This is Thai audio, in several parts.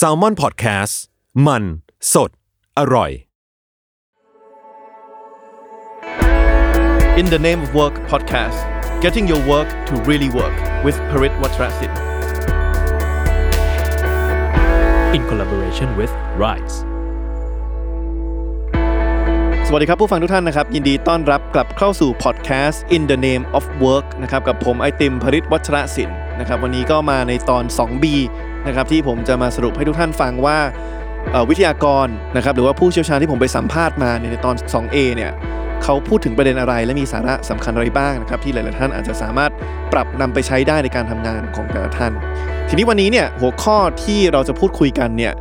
s a l ม o n PODCAST มัน สด อร่อย In the Name of Work podcast getting your work to really work with Parit Watrasit in collaboration with Rise สวัสดีครับผู้ฟังทุกท่านนะครับ ยินดีต้อนรับกลับเข้าสู่ podcast In the Name of Work นะครับกับผมไอติมพริตวัชรศิลป์นะครับวันนี้ก็มาในตอน 2B นะครับที่ผมจะมาสรุปให้ทุกท่านฟังว่าวิทยากรนะครับหรือว่าผู้เชี่ยวชาญที่ผมไปสัมภาษณ์มาในตอน 2A เนี่ยเขาพูดถึงประเด็นอะไรและมีสาระสำคัญอะไรบ้างนะครับที่หลาย ๆ ท่านอาจจะสามารถปรับนำไปใช้ได้ในการทำงานของแต่ละท่าน ทีนี้วันนี้เนี่ยหัวข้อที่เราจะพูดคุยกันเนี่ย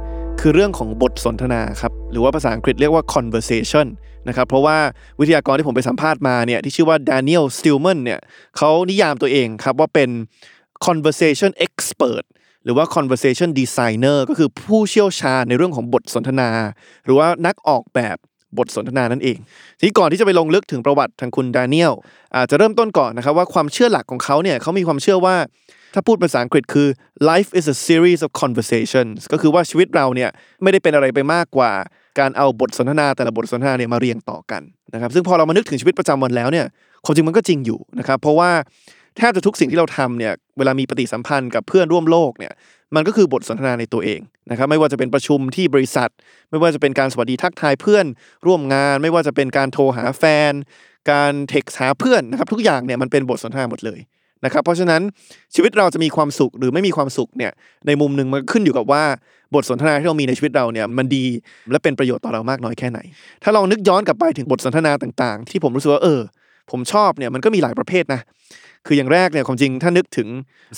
คือเรื่องของบทสนทนาครับหรือว่าภาษาอังกฤษเรียกว่า conversation นะครับเพราะว่าวิทยากรที่ผมไปสัมภาษณ์มาเนี่ยที่ชื่อว่า Daniel Stillman เนี่ยเขานิยามตัวเองครับว่าเป็น conversation expert หรือว่า conversation designer ก็คือผู้เชี่ยวชาญในเรื่องของบทสนทนา หรือว่านักออกแบบบทสนทนานั่นเอง ทีนี้ก่อนที่จะไปลงลึกถึงประวัติทางคุณดานิเอลอาจจะเริ่มต้นก่อนนะครับว่าความเชื่อหลักของเขาเนี่ยเขามีความเชื่อว่า ถ้าพูดภาษาอังกฤษคือ life is a series of conversations ก็คือว่าชีวิตเราเนี่ยไม่ได้เป็นอะไรไปมากกว่า การเอาบทสนทนาแต่ละบทสนทนาเนี่ยมาเรียงต่อกันนะครับ ซึ่งพอเรามานึกถึงชีวิตประจำวันแล้วเนี่ยความจริงมันก็จริงอยู่นะครับ เพราะว่า แทบจะทุกสิ่งที่เราทำเนี่ยเวลามีปฏิสัมพันธ์กับเพื่อนร่วมโลกเนี่ยมันก็คือบทสนทนาในตัวเองนะครับไม่ว่าจะเป็นประชุมที่บริษัท ไม่ว่าจะเป็นการสวัสดีทักทายเพื่อนร่วมงาน ไม่ว่าจะเป็นการโทรหาแฟน การเท็กซ์หาเพื่อนนะครับทุกอย่างเนี่ยมันเป็นบทสนทนาหมดเลยนะครับเพราะฉะนั้นชีวิตเราจะมีความสุขหรือไม่มีความสุขเนี่ยในมุมหนึ่งมันขึ้นอยู่กับว่าบทสนทนาที่เรามีในชีวิตเราเนี่ยมันดีและเป็นประโยชน์ต่อเรามากน้อยแค่ไหน ถ้าลองนึกย้อนกลับไปถึงบทสนทนาต่างๆ ที่ผมรู้สึกว่าเออ ผมชอบเนี่ยมันก็มีหลายประเภทนะคืออย่างแรกเนี่ยความจริงถ้านึกถึง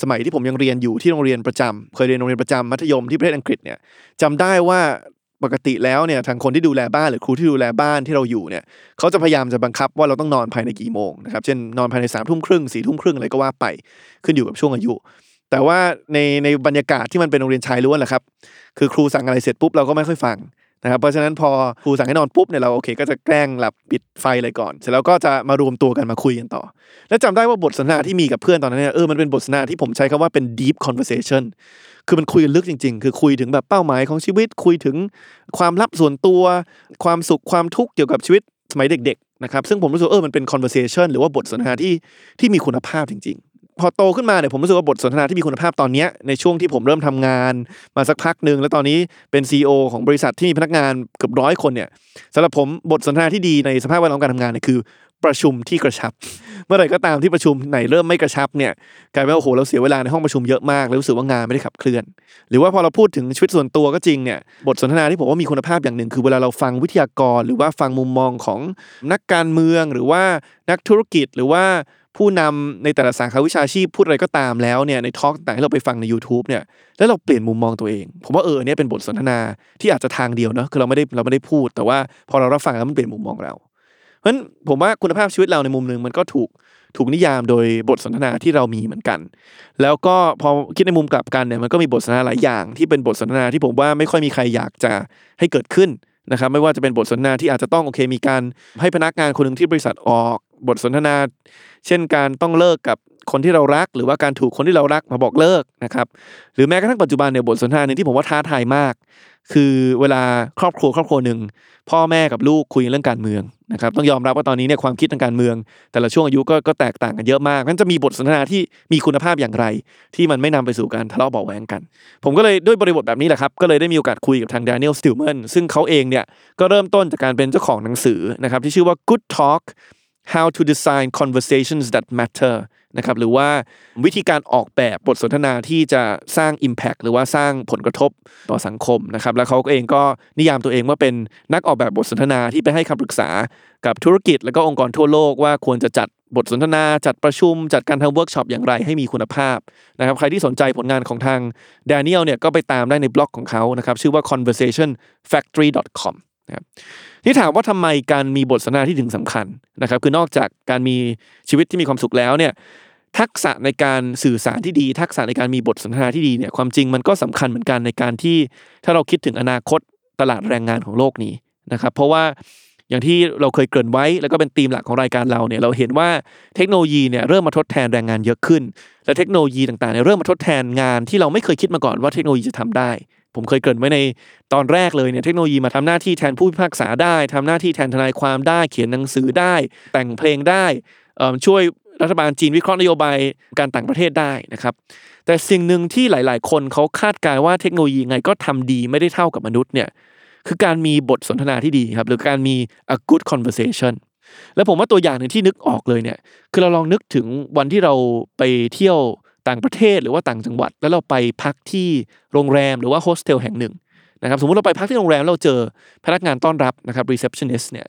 สมัยที่ผมยังเรียนอยู่ที่โรงเรียนประจำเคยเรียนโรงเรียนประจำมัธยมที่ประเทศอังกฤษเนี่ยจำได้ว่าปกติแล้วเนี่ยทางคนที่ดูแลบ้านหรือครูที่ดูแลบ้านที่เราอยู่เนี่ยเขาจะพยายามจะบังคับว่าเราต้องนอนภายในกี่โมงนะครับเช่นนอนภายในสามทุ่มครึ่งสี่ทุ่มครึ่งอะไรก็ว่าไปขึ้นอยู่กับช่วงอายุ แต่ว่าในในบรรยากาศที่มันเป็นโรงเรียนชายล้วนแหละครับคือครูสั่งอะไรเสร็จปุ๊บเราก็ไม่ค่อยฟัง นะครับเพราะฉะนั้นพอครูสั่งให้นอนปุ๊บเนี่ยเราโอเค ก็จะแกล้งหลับปิดไฟเลยก่อน เสร็จแล้วก็จะมารวมตัวกันมาคุยกันต่อ แล้วจำได้ว่าบทสนทนาที่มีกับเพื่อนตอนนั้นเนี่ยเออมันเป็นบทสนทนาที่ผมใช้คำว่าเป็น deep conversation คือมันคุยกันลึกจริง ๆ คือคุยถึงแบบเป้าหมายของชีวิตคุยถึงความลับส่วนตัว ความสุขความทุกข์เกี่ยวกับชีวิตสมัยเด็ก ๆ นะครับซึ่งผมรู้สึกเออมันเป็น conversation หรือว่าบทสนทนาที่ที่มีคุณภาพจริง ๆ พอโตขึ้นมาเนี่ยผมรู้สึกว่าบทสนทนาที่มีคุณภาพตอนเนี้ยในช่วงที่ผมเริ่มทำงานมาสักพักหนึ่งแล้วตอนนี้เป็น CEO ของบริษัทที่มีพนักงานเกือบร้อยคนเนี่ยสำหรับผมบทสนทนาที่ดีในสภาพแวดล้อมการทำงานเนี่ยคือประชุมที่กระชับ เมื่อไหร่ก็ตามที่ประชุมไหนเริ่มไม่กระชับเนี่ยกลายเป็นว่าโอ้โหเราเสียเวลาในห้องประชุมเยอะมากแล้วรู้สึกว่างานไม่ได้ขับเคลื่อน หรือว่าพอเราพูดถึงชีวิตส่วนตัวก็จริงเนี่ยบทสนทนาที่ผมว่ามีคุณภาพอย่างหนึ่ง คือเวลาเราฟังวิทยากร หรือว่าฟังมุมมองของนักการเมืองหรือว่านักธุรกิจหรือว่า ผู้นำในแต่ละสาขาวิชาชีพพูดอะไรก็ตามแล้วเนี่ยในทอล์กต่างที่เราไปฟังใน YouTube เนี่ยแล้วเราเปลี่ยนมุมมองตัวเอง ผมว่าเออเนี่ยเป็นบทสนทนาที่อาจจะทางเดียวเนาะคือเราไม่ได้เราไม่ได้พูด แต่ว่าพอเรารับฟังแล้วมันเปลี่ยนมุมมองเรา เพราะฉะนั้นผมว่าคุณภาพชีวิตเราในมุมหนึ่งมันก็ถูกถูกนิยามโดยบทสนทนาที่เรามีเหมือนกัน แล้วก็พอคิดในมุมกลับกันเนี่ยมันก็มีบทสนทนาหลายอย่าง ที่เป็นบทสนทนาที่ผมว่าไม่ค่อยมีใครอยากจะให้เกิดขึ้นนะครับไม่ว่าจะเป็นบทสนทนาที่อาจจะต้องโอเคมีการให้พนักงานคนหนึ่งที่บริษัทออก บทสนทนา เช่นการต้องเลิกกับคนที่เรารัก หรือว่าการถูกคนที่เรารักมาบอกเลิกนะครับหรือแม้กระทั่งปัจจุบันเนี่ยบทสนทนาหนึ่งที่ผมว่าท้าทายมาก คือเวลาครอบครัวครอบครัวหนึ่งพ่อแม่กับลูกคุยเรื่องการเมืองนะครับต้องยอมรับว่าตอนนี้เนี่ยความคิดทางการเมือง แต่ละช่วงอายุก็ก็แตกต่างกันเยอะมากงั้นจะมีบทสนทนาที่มีคุณภาพอย่างไร ที่มันไม่นำไปสู่การทะเลาะเบาแวงกัน ผมก็เลยด้วยบริบทแบบนี้แหละครับก็เลยได้มีโอกาสคุยกับทาง Daniel Stillman ซึ่งเขาเองเนี่ยก็เริ่มต้นจากการเป็นเจ้าของหนังสือนะครับที่ชื่อว่า Good Talk How to Design Conversations That Matter นะครับหรือว่าวิธีการออกแบบบทสนทนาที่จะสร้าง Impact หรือว่าสร้างผลกระทบต่อสังคมนะครับแล้วเขาก็เองก็นิยามตัวเองว่าเป็นนักออกแบบบทสนทนาที่ไปให้คำปรึกษากับธุรกิจ แล้วก็องค์กรทั่วโลกว่าควรจะจัดบทสนทนา จัดประชุม จัดการทำเวิร์กช็อปอย่างไรให้มีคุณภาพนะครับใครที่สนใจผลงานของทาง Daniel เนี่ยก็ไปตามได้ในบล็อกของเขานะครับชื่อว่า conversationfactory.com นะครับที่ถามว่าทำไมการมีบทสนทนาที่ถึงสำคัญนะครับ คือนอกจากการมีชีวิตที่มีความสุขแล้วเนี่ยทักษะในการสื่อสารที่ดี ทักษะในการมีบทสนทนาที่ดีเนี่ยความจริงมันก็สำคัญเหมือนกันในการที่ถ้าเราคิดถึงอนาคตตลาดแรงงานของโลกนี้นะครับ เพราะว่าอย่างที่เราเคยเกริ่นไว้ แล้วก็เป็นธีมหลักของรายการเราเนี่ยเราเห็นว่าเทคโนโลยีเนี่ยเริ่มมาทดแทนแรงงานเยอะขึ้น และเทคโนโลยีต่างๆเนี่ยเริ่มมาทดแทนงานที่เราไม่เคยคิดมาก่อนว่าเทคโนโลยีจะทำได้ ผมเคยเกริ่นไว้ในตอนแรกเลยเนี่ยเทคโนโลยีมาทำหน้าที่แทนผู้พิพากษาได้ทำหน้าที่แทนทนายความได้ เขียนหนังสือได้ แต่งเพลงได้ช่วยรัฐบาลจีนวิเคราะห์นโยบายการต่างประเทศได้นะครับ แต่สิ่งหนึ่งที่หลาย ๆ คนเขาคาดการณ์ว่าเทคโนโลยีไงก็ทำดีไม่ได้เท่ากับมนุษย์เนี่ยคือการมีบทสนทนาที่ดีครับหรือการมี a good conversation แล้วผมว่าตัวอย่างหนึ่งที่นึกออกเลยเนี่ยคือเราลองนึกถึงวันที่เราไปเที่ยว ต่างประเทศหรือว่าต่างจังหวัด แล้วเราไปพักที่โรงแรมหรือว่าโฮสเทลแห่งหนึ่งนะครับสมมติเราไปพักที่โรงแรมแล้วเราเจอพนักงานต้อนรับนะครับ receptionist เนี่ย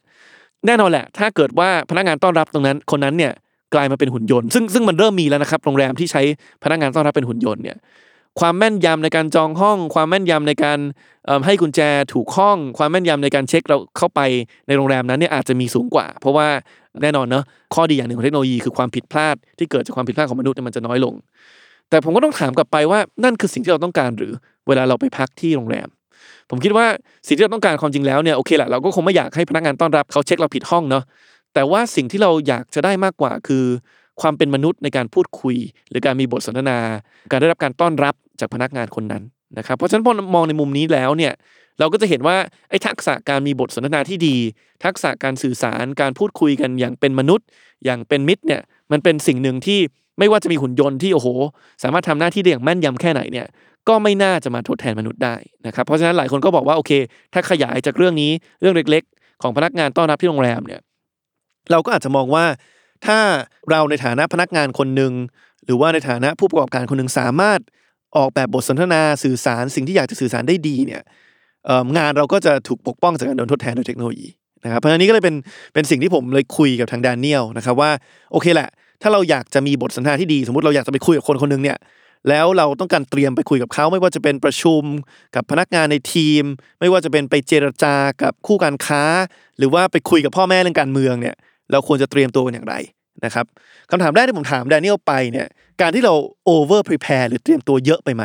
แน่นอนแหละ ถ้าเกิดว่าพนักงานต้อนรับตรงนั้นคนนั้นเนี่ยกลายมาเป็นหุ่นยนต์ซึ่งซึ่งมันเริ่มมีแล้วนะครับโรงแรมที่ใช้พนักงานต้อนรับเป็นหุ่นยนต์เนี่ย ความแม่นยำในการจองห้อง ความแม่นยำในการให้กุญแจถูกห้อง ความแม่นยำในการเช็คเราเข้าไปในโรงแรมนั้นเนี่ยอาจจะมีสูงกว่า เพราะว่าแน่นอนเนอะข้อดีอย่างหนึ่งของเทคโนโลยีคือความผิดพลาดที่เกิดจากความผิดพลาดของมนุษย์เนี่ยมันจะน้อยลง แต่ผมก็ต้องถามกลับไปว่านั่นคือสิ่งที่เราต้องการหรือเวลาเราไปพักที่โรงแรม ผมคิดว่าสิ่งที่เราต้องการความจริงแล้วเนี่ยโอเคแหละเราก็คงไม่อยากให้พนักงานต้อนรับเขาเช็คเราผิดห้องเนาะแต่ว่าสิ่งที่เราอยากจะได้มากกว่าคือ ความเป็นมนุษย์ในการพูดคุย หรือการมีบทสนทนา การได้รับการต้อนรับจากพนักงานคนนั้นนะครับเพราะฉะนั้นพอมองในมุมนี้แล้วเนี่ยเราก็จะเห็นว่าไอ้ทักษะการมีบทสนทนาที่ดี ทักษะการสื่อสารการพูดคุยกันอย่างเป็นมนุษย์ อย่างเป็นมิตรเนี่ยมันเป็นสิ่งหนึ่งที่ไม่ว่าจะมีหุ่นยนต์ที่โอ้โห สามารถทำหน้าที่ได้อย่างแม่นยำแค่ไหนเนี่ยก็ไม่น่าจะมาทดแทนมนุษย์ได้นะครับเพราะฉะนั้นหลายคนก็บอกว่าโอเค ถ้าขยายจากเรื่องนี้เรื่องเล็ก ๆ ของพนักงานต้อนรับที่โรงแรมเนี่ยเราก็อาจจะมองว่า ถ้าเราในฐานะพนักงานคนหนึ่งหรือว่าในฐานะผู้ประกอบการคนหนึ่งสามารถออกแบบบทสนทนาสื่อสารสิ่งที่อยากจะสื่อสารได้ดีเนี่ยงานเราก็จะถูกปกป้องจากการโดนทดแทนโดยเทคโนโลยีนะครับเพราะฉะนั้นนี่ก็เลยเป็นเป็นสิ่งที่ผมเลยคุยกับทางแดเนียลนะครับว่าโอเคแหละ ถ้าเราอยากจะมีบทสนทนาที่ดี สมมติเราอยากจะไปคุยกับคนคนหนึ่งเนี่ยแล้วเราต้องการเตรียมไปคุยกับเขาไม่ว่าจะเป็นประชุมกับพนักงานในทีม ไม่ว่าจะเป็นไปเจรจากับคู่การค้า หรือว่าไปคุยกับพ่อแม่เรื่องการเมืองเนี่ย เราควรจะเตรียมตัวกันอย่างไรนะครับคำถามแรกที่ผมถามแดเนียลไปเนี่ยการที่เรา over prepare หรือเตรียมตัวเยอะไปไหม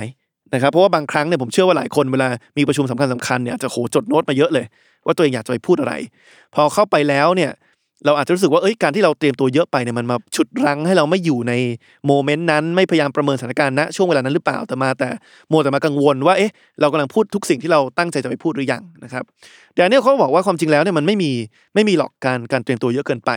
นะครับเพราะว่าบางครั้งเนี่ยผมเชื่อว่าหลายคนเวลามีประชุมสำคัญสคัญๆเนี่ยจะโหจดโน้ตมาเยอะเลย ว่าตัวเองอยากจะไปพูดอะไร พอเข้าไปแล้วเนี่ย เราอาจจะรู้สึกว่าเอ้ยการที่เราเตรียมตัวเยอะไปเนี่ยมันมาฉุดรั้งให้เราไม่อยู่ในโมเมนต์นั้นไม่พยายามประเมินสถานการณ์ณช่วงเวลานั้นหรือเปล่าแต่มาแต่มัวแต่มากังวลว่าเอ๊ะเรากำลังพูดทุกสิ่งที่เราตั้งใจจะไปพูดหรือยังนะครับเดี๋ยวนี้เขาบอกว่าความจริงแล้วเนี่ยมันไม่มีไม่มีหรอกการการเตรียมตัวเยอะเกินไป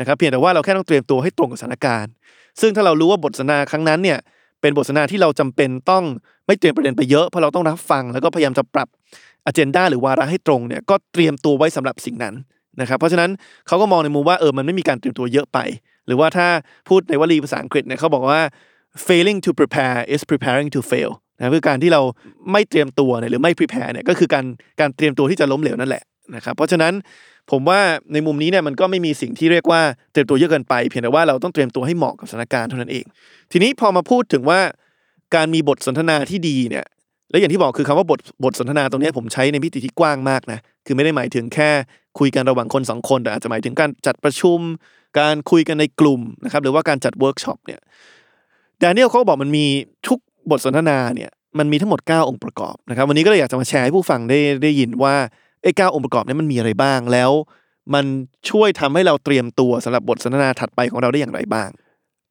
นะครับเพียงแต่ว่าเราแค่ต้องเตรียมตัวให้ตรงกับสถานการณ์ ซึ่งถ้าเรารู้ว่าบทสนทนาครั้งนั้นเนี่ยเป็นบทสนทนาที่เราจำเป็นต้องไม่เตรียมประเด็นไปเยอะเพราะเราต้องรับฟังแล้วก็พยายามจะปรับอเจนดาหรือวาระให้ตรงเนี่ยก็เตรียมตัวไว้สำหรับสิ่งนั้น นะครับเพราะฉะนั้นเขาก็มองในมุมว่าเออมันไม่มีการเตรียมตัวเยอะไป หรือว่าถ้าพูดในวลีภาษาอังกฤษเนี่ยเขาบอกว่า failing to prepare is preparing to fail นะคือการที่เราไม่เตรียมตัวเนี่ยหรือไม่ prepare เนี่ยก็คือการการเตรียมตัวที่จะล้มเหลวนั่นแหละนะครับเพราะฉะนั้นผมว่าในมุมนี้เนี่ยมันก็ไม่มีสิ่งที่เรียกว่าเตรียมตัวเยอะเกินไป เพียงแต่ว่าเราต้องเตรียมตัวให้เหมาะกับสถานการณ์เท่านั้นเอง ทีนี้พอมาพูดถึงว่าการมีบทสนทนาที่ดีเนี่ยและอย่างที่บอกคือคำว่าบทบทสนทนาตรงนี้ผมใช้ในมิติที่กว้างมากนะคือไม่ได้หมายถึงแค่คุยกันระหว่างคนสองคนแต่อาจจะหมายถึงการจัดประชุม การคุยกันในกลุ่มนะครับหรือว่าการจัดเวิร์กช็อปเนี่ย Daniel เขาบอกมันมีทุกบทสนทนาเนี่ยมันมีทั้งหมด 9 องค์ประกอบนะครับวันนี้ก็เลยอยากจะมาแชร์ให้ผู้ฟังได้ได้ยินว่าไอ้เก้าองค์ประกอบนี้มันมีอะไรบ้างแล้ว มันช่วยทำให้เราเตรียมตัวสำหรับบทสนทนาถัดไปของเราได้อย่างไรบ้าง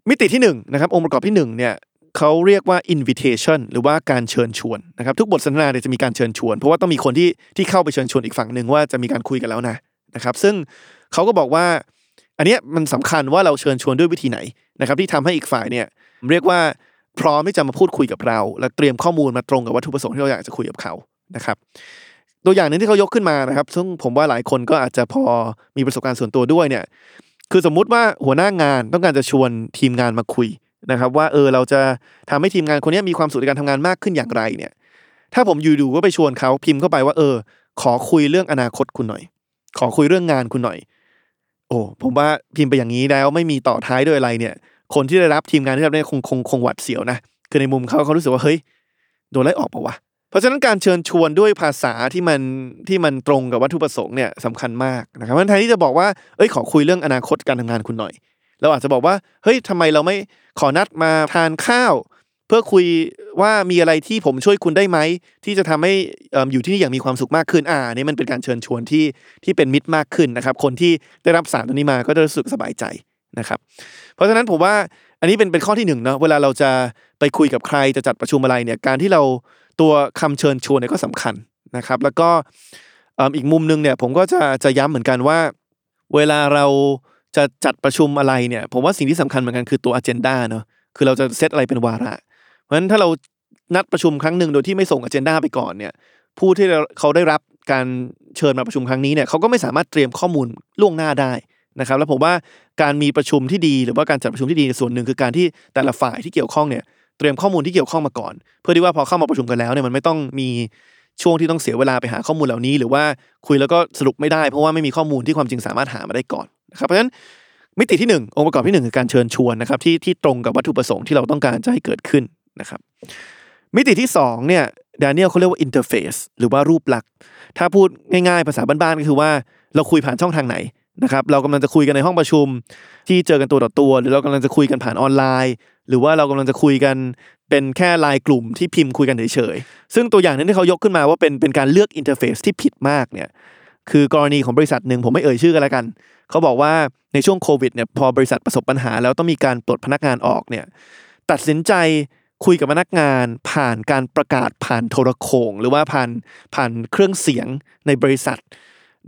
มิติที่หนึ่งนะครับองค์ประกอบที่หนึ่งเนี่ย เขาเรียกว่า invitation หรือว่าการเชิญชวนนะครับทุกบทสนทนาเนี่ยจะมีการเชิญชวน เพราะว่าต้องมีคนที่ที่เข้าไปเชิญชวนอีกฝั่งหนึ่งว่าจะมีการคุยกันแล้วนะนะครับ ซึ่งเขาก็บอกว่า อันนี้มันสำคัญว่าเราเชิญชวนด้วยวิธีไหนนะครับ ที่ทำให้อีกฝ่ายเนี่ยเรียกว่าพร้อมที่จะมาพูดคุยกับเรา และเตรียมข้อมูลมาตรงกับวัตถุประสงค์ที่เราอยากจะคุยกับเขานะครับ ตัวอย่างหนึ่งที่เขายกขึ้นมานะครับ ซึ่งผมว่าหลายคนก็อาจจะพอมีประสบการณ์ส่วนตัวด้วยเนี่ยคือสมมุติว่าหัวหน้างานต้องการจะชวนทีมงานมาคุย นะครับว่าเออเราจะทำให้ทีมงานคนนี้มีความสุขในการทำงานมากขึ้นอย่างไรเนี่ยถ้าผมอยู่ดูก็ไปชวนเขาพิมพ์เข้าไปว่าเออ ขอคุยเรื่องอนาคตคุณหน่อย ขอคุยเรื่องงานคุณหน่อย โอ้ผมว่าพิมพ์ไปอย่างนี้แล้วไม่มีต่อท้ายด้วยอะไรเนี่ย คนที่ได้รับทีมงานที่รับเนี่ยคงคงคงหวัดเสียวนะคือในมุมเขาเขารู้สึกว่าเฮ้ยโดนไล่ออกปะวะเพราะฉะนั้นการเชิญชวนด้วยภาษาที่มันที่มันตรงกับวัตถุประสงค์เนี่ยสำคัญมากนะครับเพราะฉะนั้นแทนที่จะบอกว่าเอ้ยขอคุยเรื่องอนาคตการทำงานคุณหน่อย เราอาจจะบอกว่าเฮ้ยทำไมเราไม่ขอนัดมาทานข้าว เพื่อคุยว่ามีอะไรที่ผมช่วยคุณได้ไหม ที่จะทำให้อยู่ที่นี่อย่างมีความสุขมากขึ้นอ่านี่มันเป็นการเชิญชวนที่ที่เป็นมิตรมากขึ้นนะครับ คนที่ได้รับสารตัวนี้มาก็จะรู้สึกสบายใจนะครับ เพราะฉะนั้นผมว่าอันนี้เป็นเป็นข้อที่หนึ่งเนาะเวลาเราจะไปคุยกับใครจะจัดประชุมอะไรเนี่ยการที่เราตัวคำเชิญชวนเนี่ยก็สำคัญนะครับ แล้วก็อีกมุมหนึงเนี่ยผมก็จะจะย้ำเหมือนกันว่า เวลาเรา จะจัดประชุมอะไรเนี่ย ผมว่าสิ่งที่สำคัญเหมือนกันคือตัว agenda เนาะคือเราจะเซตอะไรเป็นวาระ เพราะฉะนั้นถ้าเรานัดประชุมครั้งหนึ่งโดยที่ไม่ส่ง agenda ไปก่อนเนี่ย ผู้ที่เขาได้รับการเชิญมาประชุมครั้งนี้เนี่ยเขาก็ไม่สามารถเตรียมข้อมูลล่วงหน้าได้นะครับ แล้วผมว่าการมีประชุมที่ดีหรือว่าการจัดประชุมที่ดีส่วนหนึ่งคือการที่แต่ละฝ่ายที่เกี่ยวข้องเนี่ยเตรียมข้อมูลที่เกี่ยวข้องมาก่อน เพื่อที่ว่าพอเข้ามาประชุมกันแล้วเนี่ยมันไม่ต้องมีช่วงที่ต้องเสียเวลาไปหาข้อมูลเหล่านี้ หรือว่าคุยแล้วก็สรุปไม่ได้เพราะว่าไม่มีข้อมูลที่ความจริงสามารถหามาได้ก่อน นะครับเพราะฉะนั้นมิติที่หนึ่งองค์ประกอบที่หนึ่งคือการเชิญชวนนะครับที่ที่ตรงกับวัตถุประสงค์ที่เราต้องการจะให้เกิดขึ้นนะครับมิติที่สองเนี่ย Daniel เขาเรียกว่า interfaceหรือว่ารูปลักษณ์ถ้าพูดง่ายๆ ภาษาบ้านๆก็คือว่าเราคุยผ่านช่องทางไหนนะครับเรากำลังจะคุยกันในห้องประชุม ที่เจอกันตัวต่อตัว หรือเรากำลังจะคุยกันผ่านออนไลน์ หรือว่าเรากำลังจะคุยกันเป็นแค่ไลน์กลุ่มที่พิมพ์คุยกันเฉยๆซึ่งตัวอย่างนั้นที่เขายกขึ้นมาว่าเป็นเป็นการเลือกอินเทอร์เฟซที่ผิดมากเนี่ย คือกรณีของบริษัทหนึ่งผมไม่เอ่ยชื่อกันแล้วกัน เขาบอกว่าในช่วงโควิดเนี่ยพอบริษัทประสบปัญหา แล้วต้องมีการปลดพนักงานออกเนี่ยตัดสินใจคุยกับพนักงานผ่านการประกาศผ่านโทรโขงหรือว่าผ่านผ่านเครื่องเสียงในบริษัท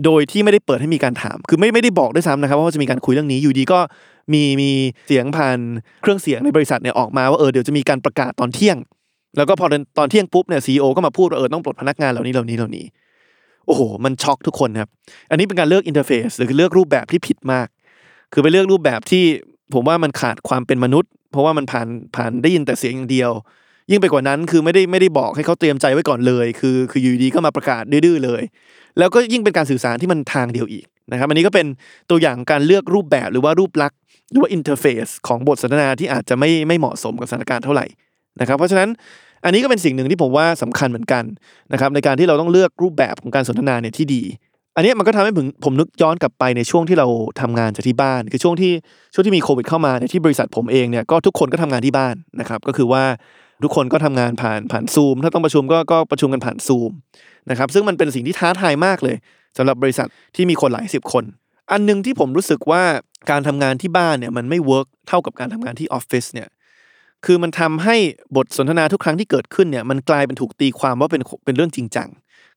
โดยที่ไม่ได้เปิดให้มีการถาม คือไม่ไม่ได้บอกด้วยซ้ำนะครับว่าจะมีการคุยเรื่องนี้อยู่ดีก็มีมีเสียงผ่านเครื่องเสียงในบริษัทเนี่ยออกมาว่าเออเดี๋ยวจะมีการประกาศตอนเที่ยง แล้วก็พอตอนเที่ยงปุ๊บเนี่ยซีอก็มาพูดว่าเออต้องปลดพนักงานเหล่านี้เหล่านี้เหล่านี้ โอ้โห มันช็อกทุกคนครับ อันนี้เป็นการเลือกอินเทอร์เฟซหรือเลือกรูปแบบที่ผิดมาก คือไปเลือกรูปแบบที่ผมว่ามันขาดความเป็นมนุษย์ เพราะว่ามันผ่านผ่านได้ยินแต่เสียงอย่างเดียว ยิ่งไปกว่านั้นคือไม่ได้ไม่ได้บอกให้เขาเตรียมใจไว้ก่อนเลย คือคืออยู่ดีก็มาประกาศดื้อเลย แล้วก็ยิ่งเป็นการสื่อสารที่มันทางเดียวอีกนะครับ อันนี้ก็เป็นตัวอย่างการเลือกรูปแบบหรือว่ารูปลักษณ์หรือว่า interface ของบทสนทนาที่อาจจะไม่ไม่เหมาะสมกับสถานการณ์เท่าไหร่นะครับ เพราะฉะนั้น อันนี้ก็เป็นสิ่งหนึ่งที่ผมว่าสำคัญเหมือนกันนะครับในการที่เราต้องเลือกรูปแบบของการสนทนาเนี่ยที่ดี อันนี้มันก็ทำให้ผมผมนึกย้อนกลับไปในช่วงที่เราทำงานจากที่บ้าน คือช่วงที่ช่วงที่มีโควิดเข้ามาเนี่ยที่บริษัทผมเองเนี่ยก็ทุกคนก็ทำงานที่บ้านนะครับก็คือว่าทุกคนก็ทำงานผ่านผ่านซูมถ้าต้องประชุมก็ก็ประชุมกันผ่านซูมนะครับซึ่งมันเป็นสิ่งที่ท้าทายมากเลยสำหรับบริษัทที่มีคนหลายสิบคน อันหนึ่งที่ผมรู้สึกว่าการทำงานที่บ้านเนี่ยมันไม่ work เท่ากับการทำงานที่ออฟฟิศเนี่ย คือมันทำให้บทสนทนาทุกครั้งที่เกิดขึ้นเนี่ยมันกลายเป็นถูกตีความว่าเป็นเป็นเรื่องจริงจัง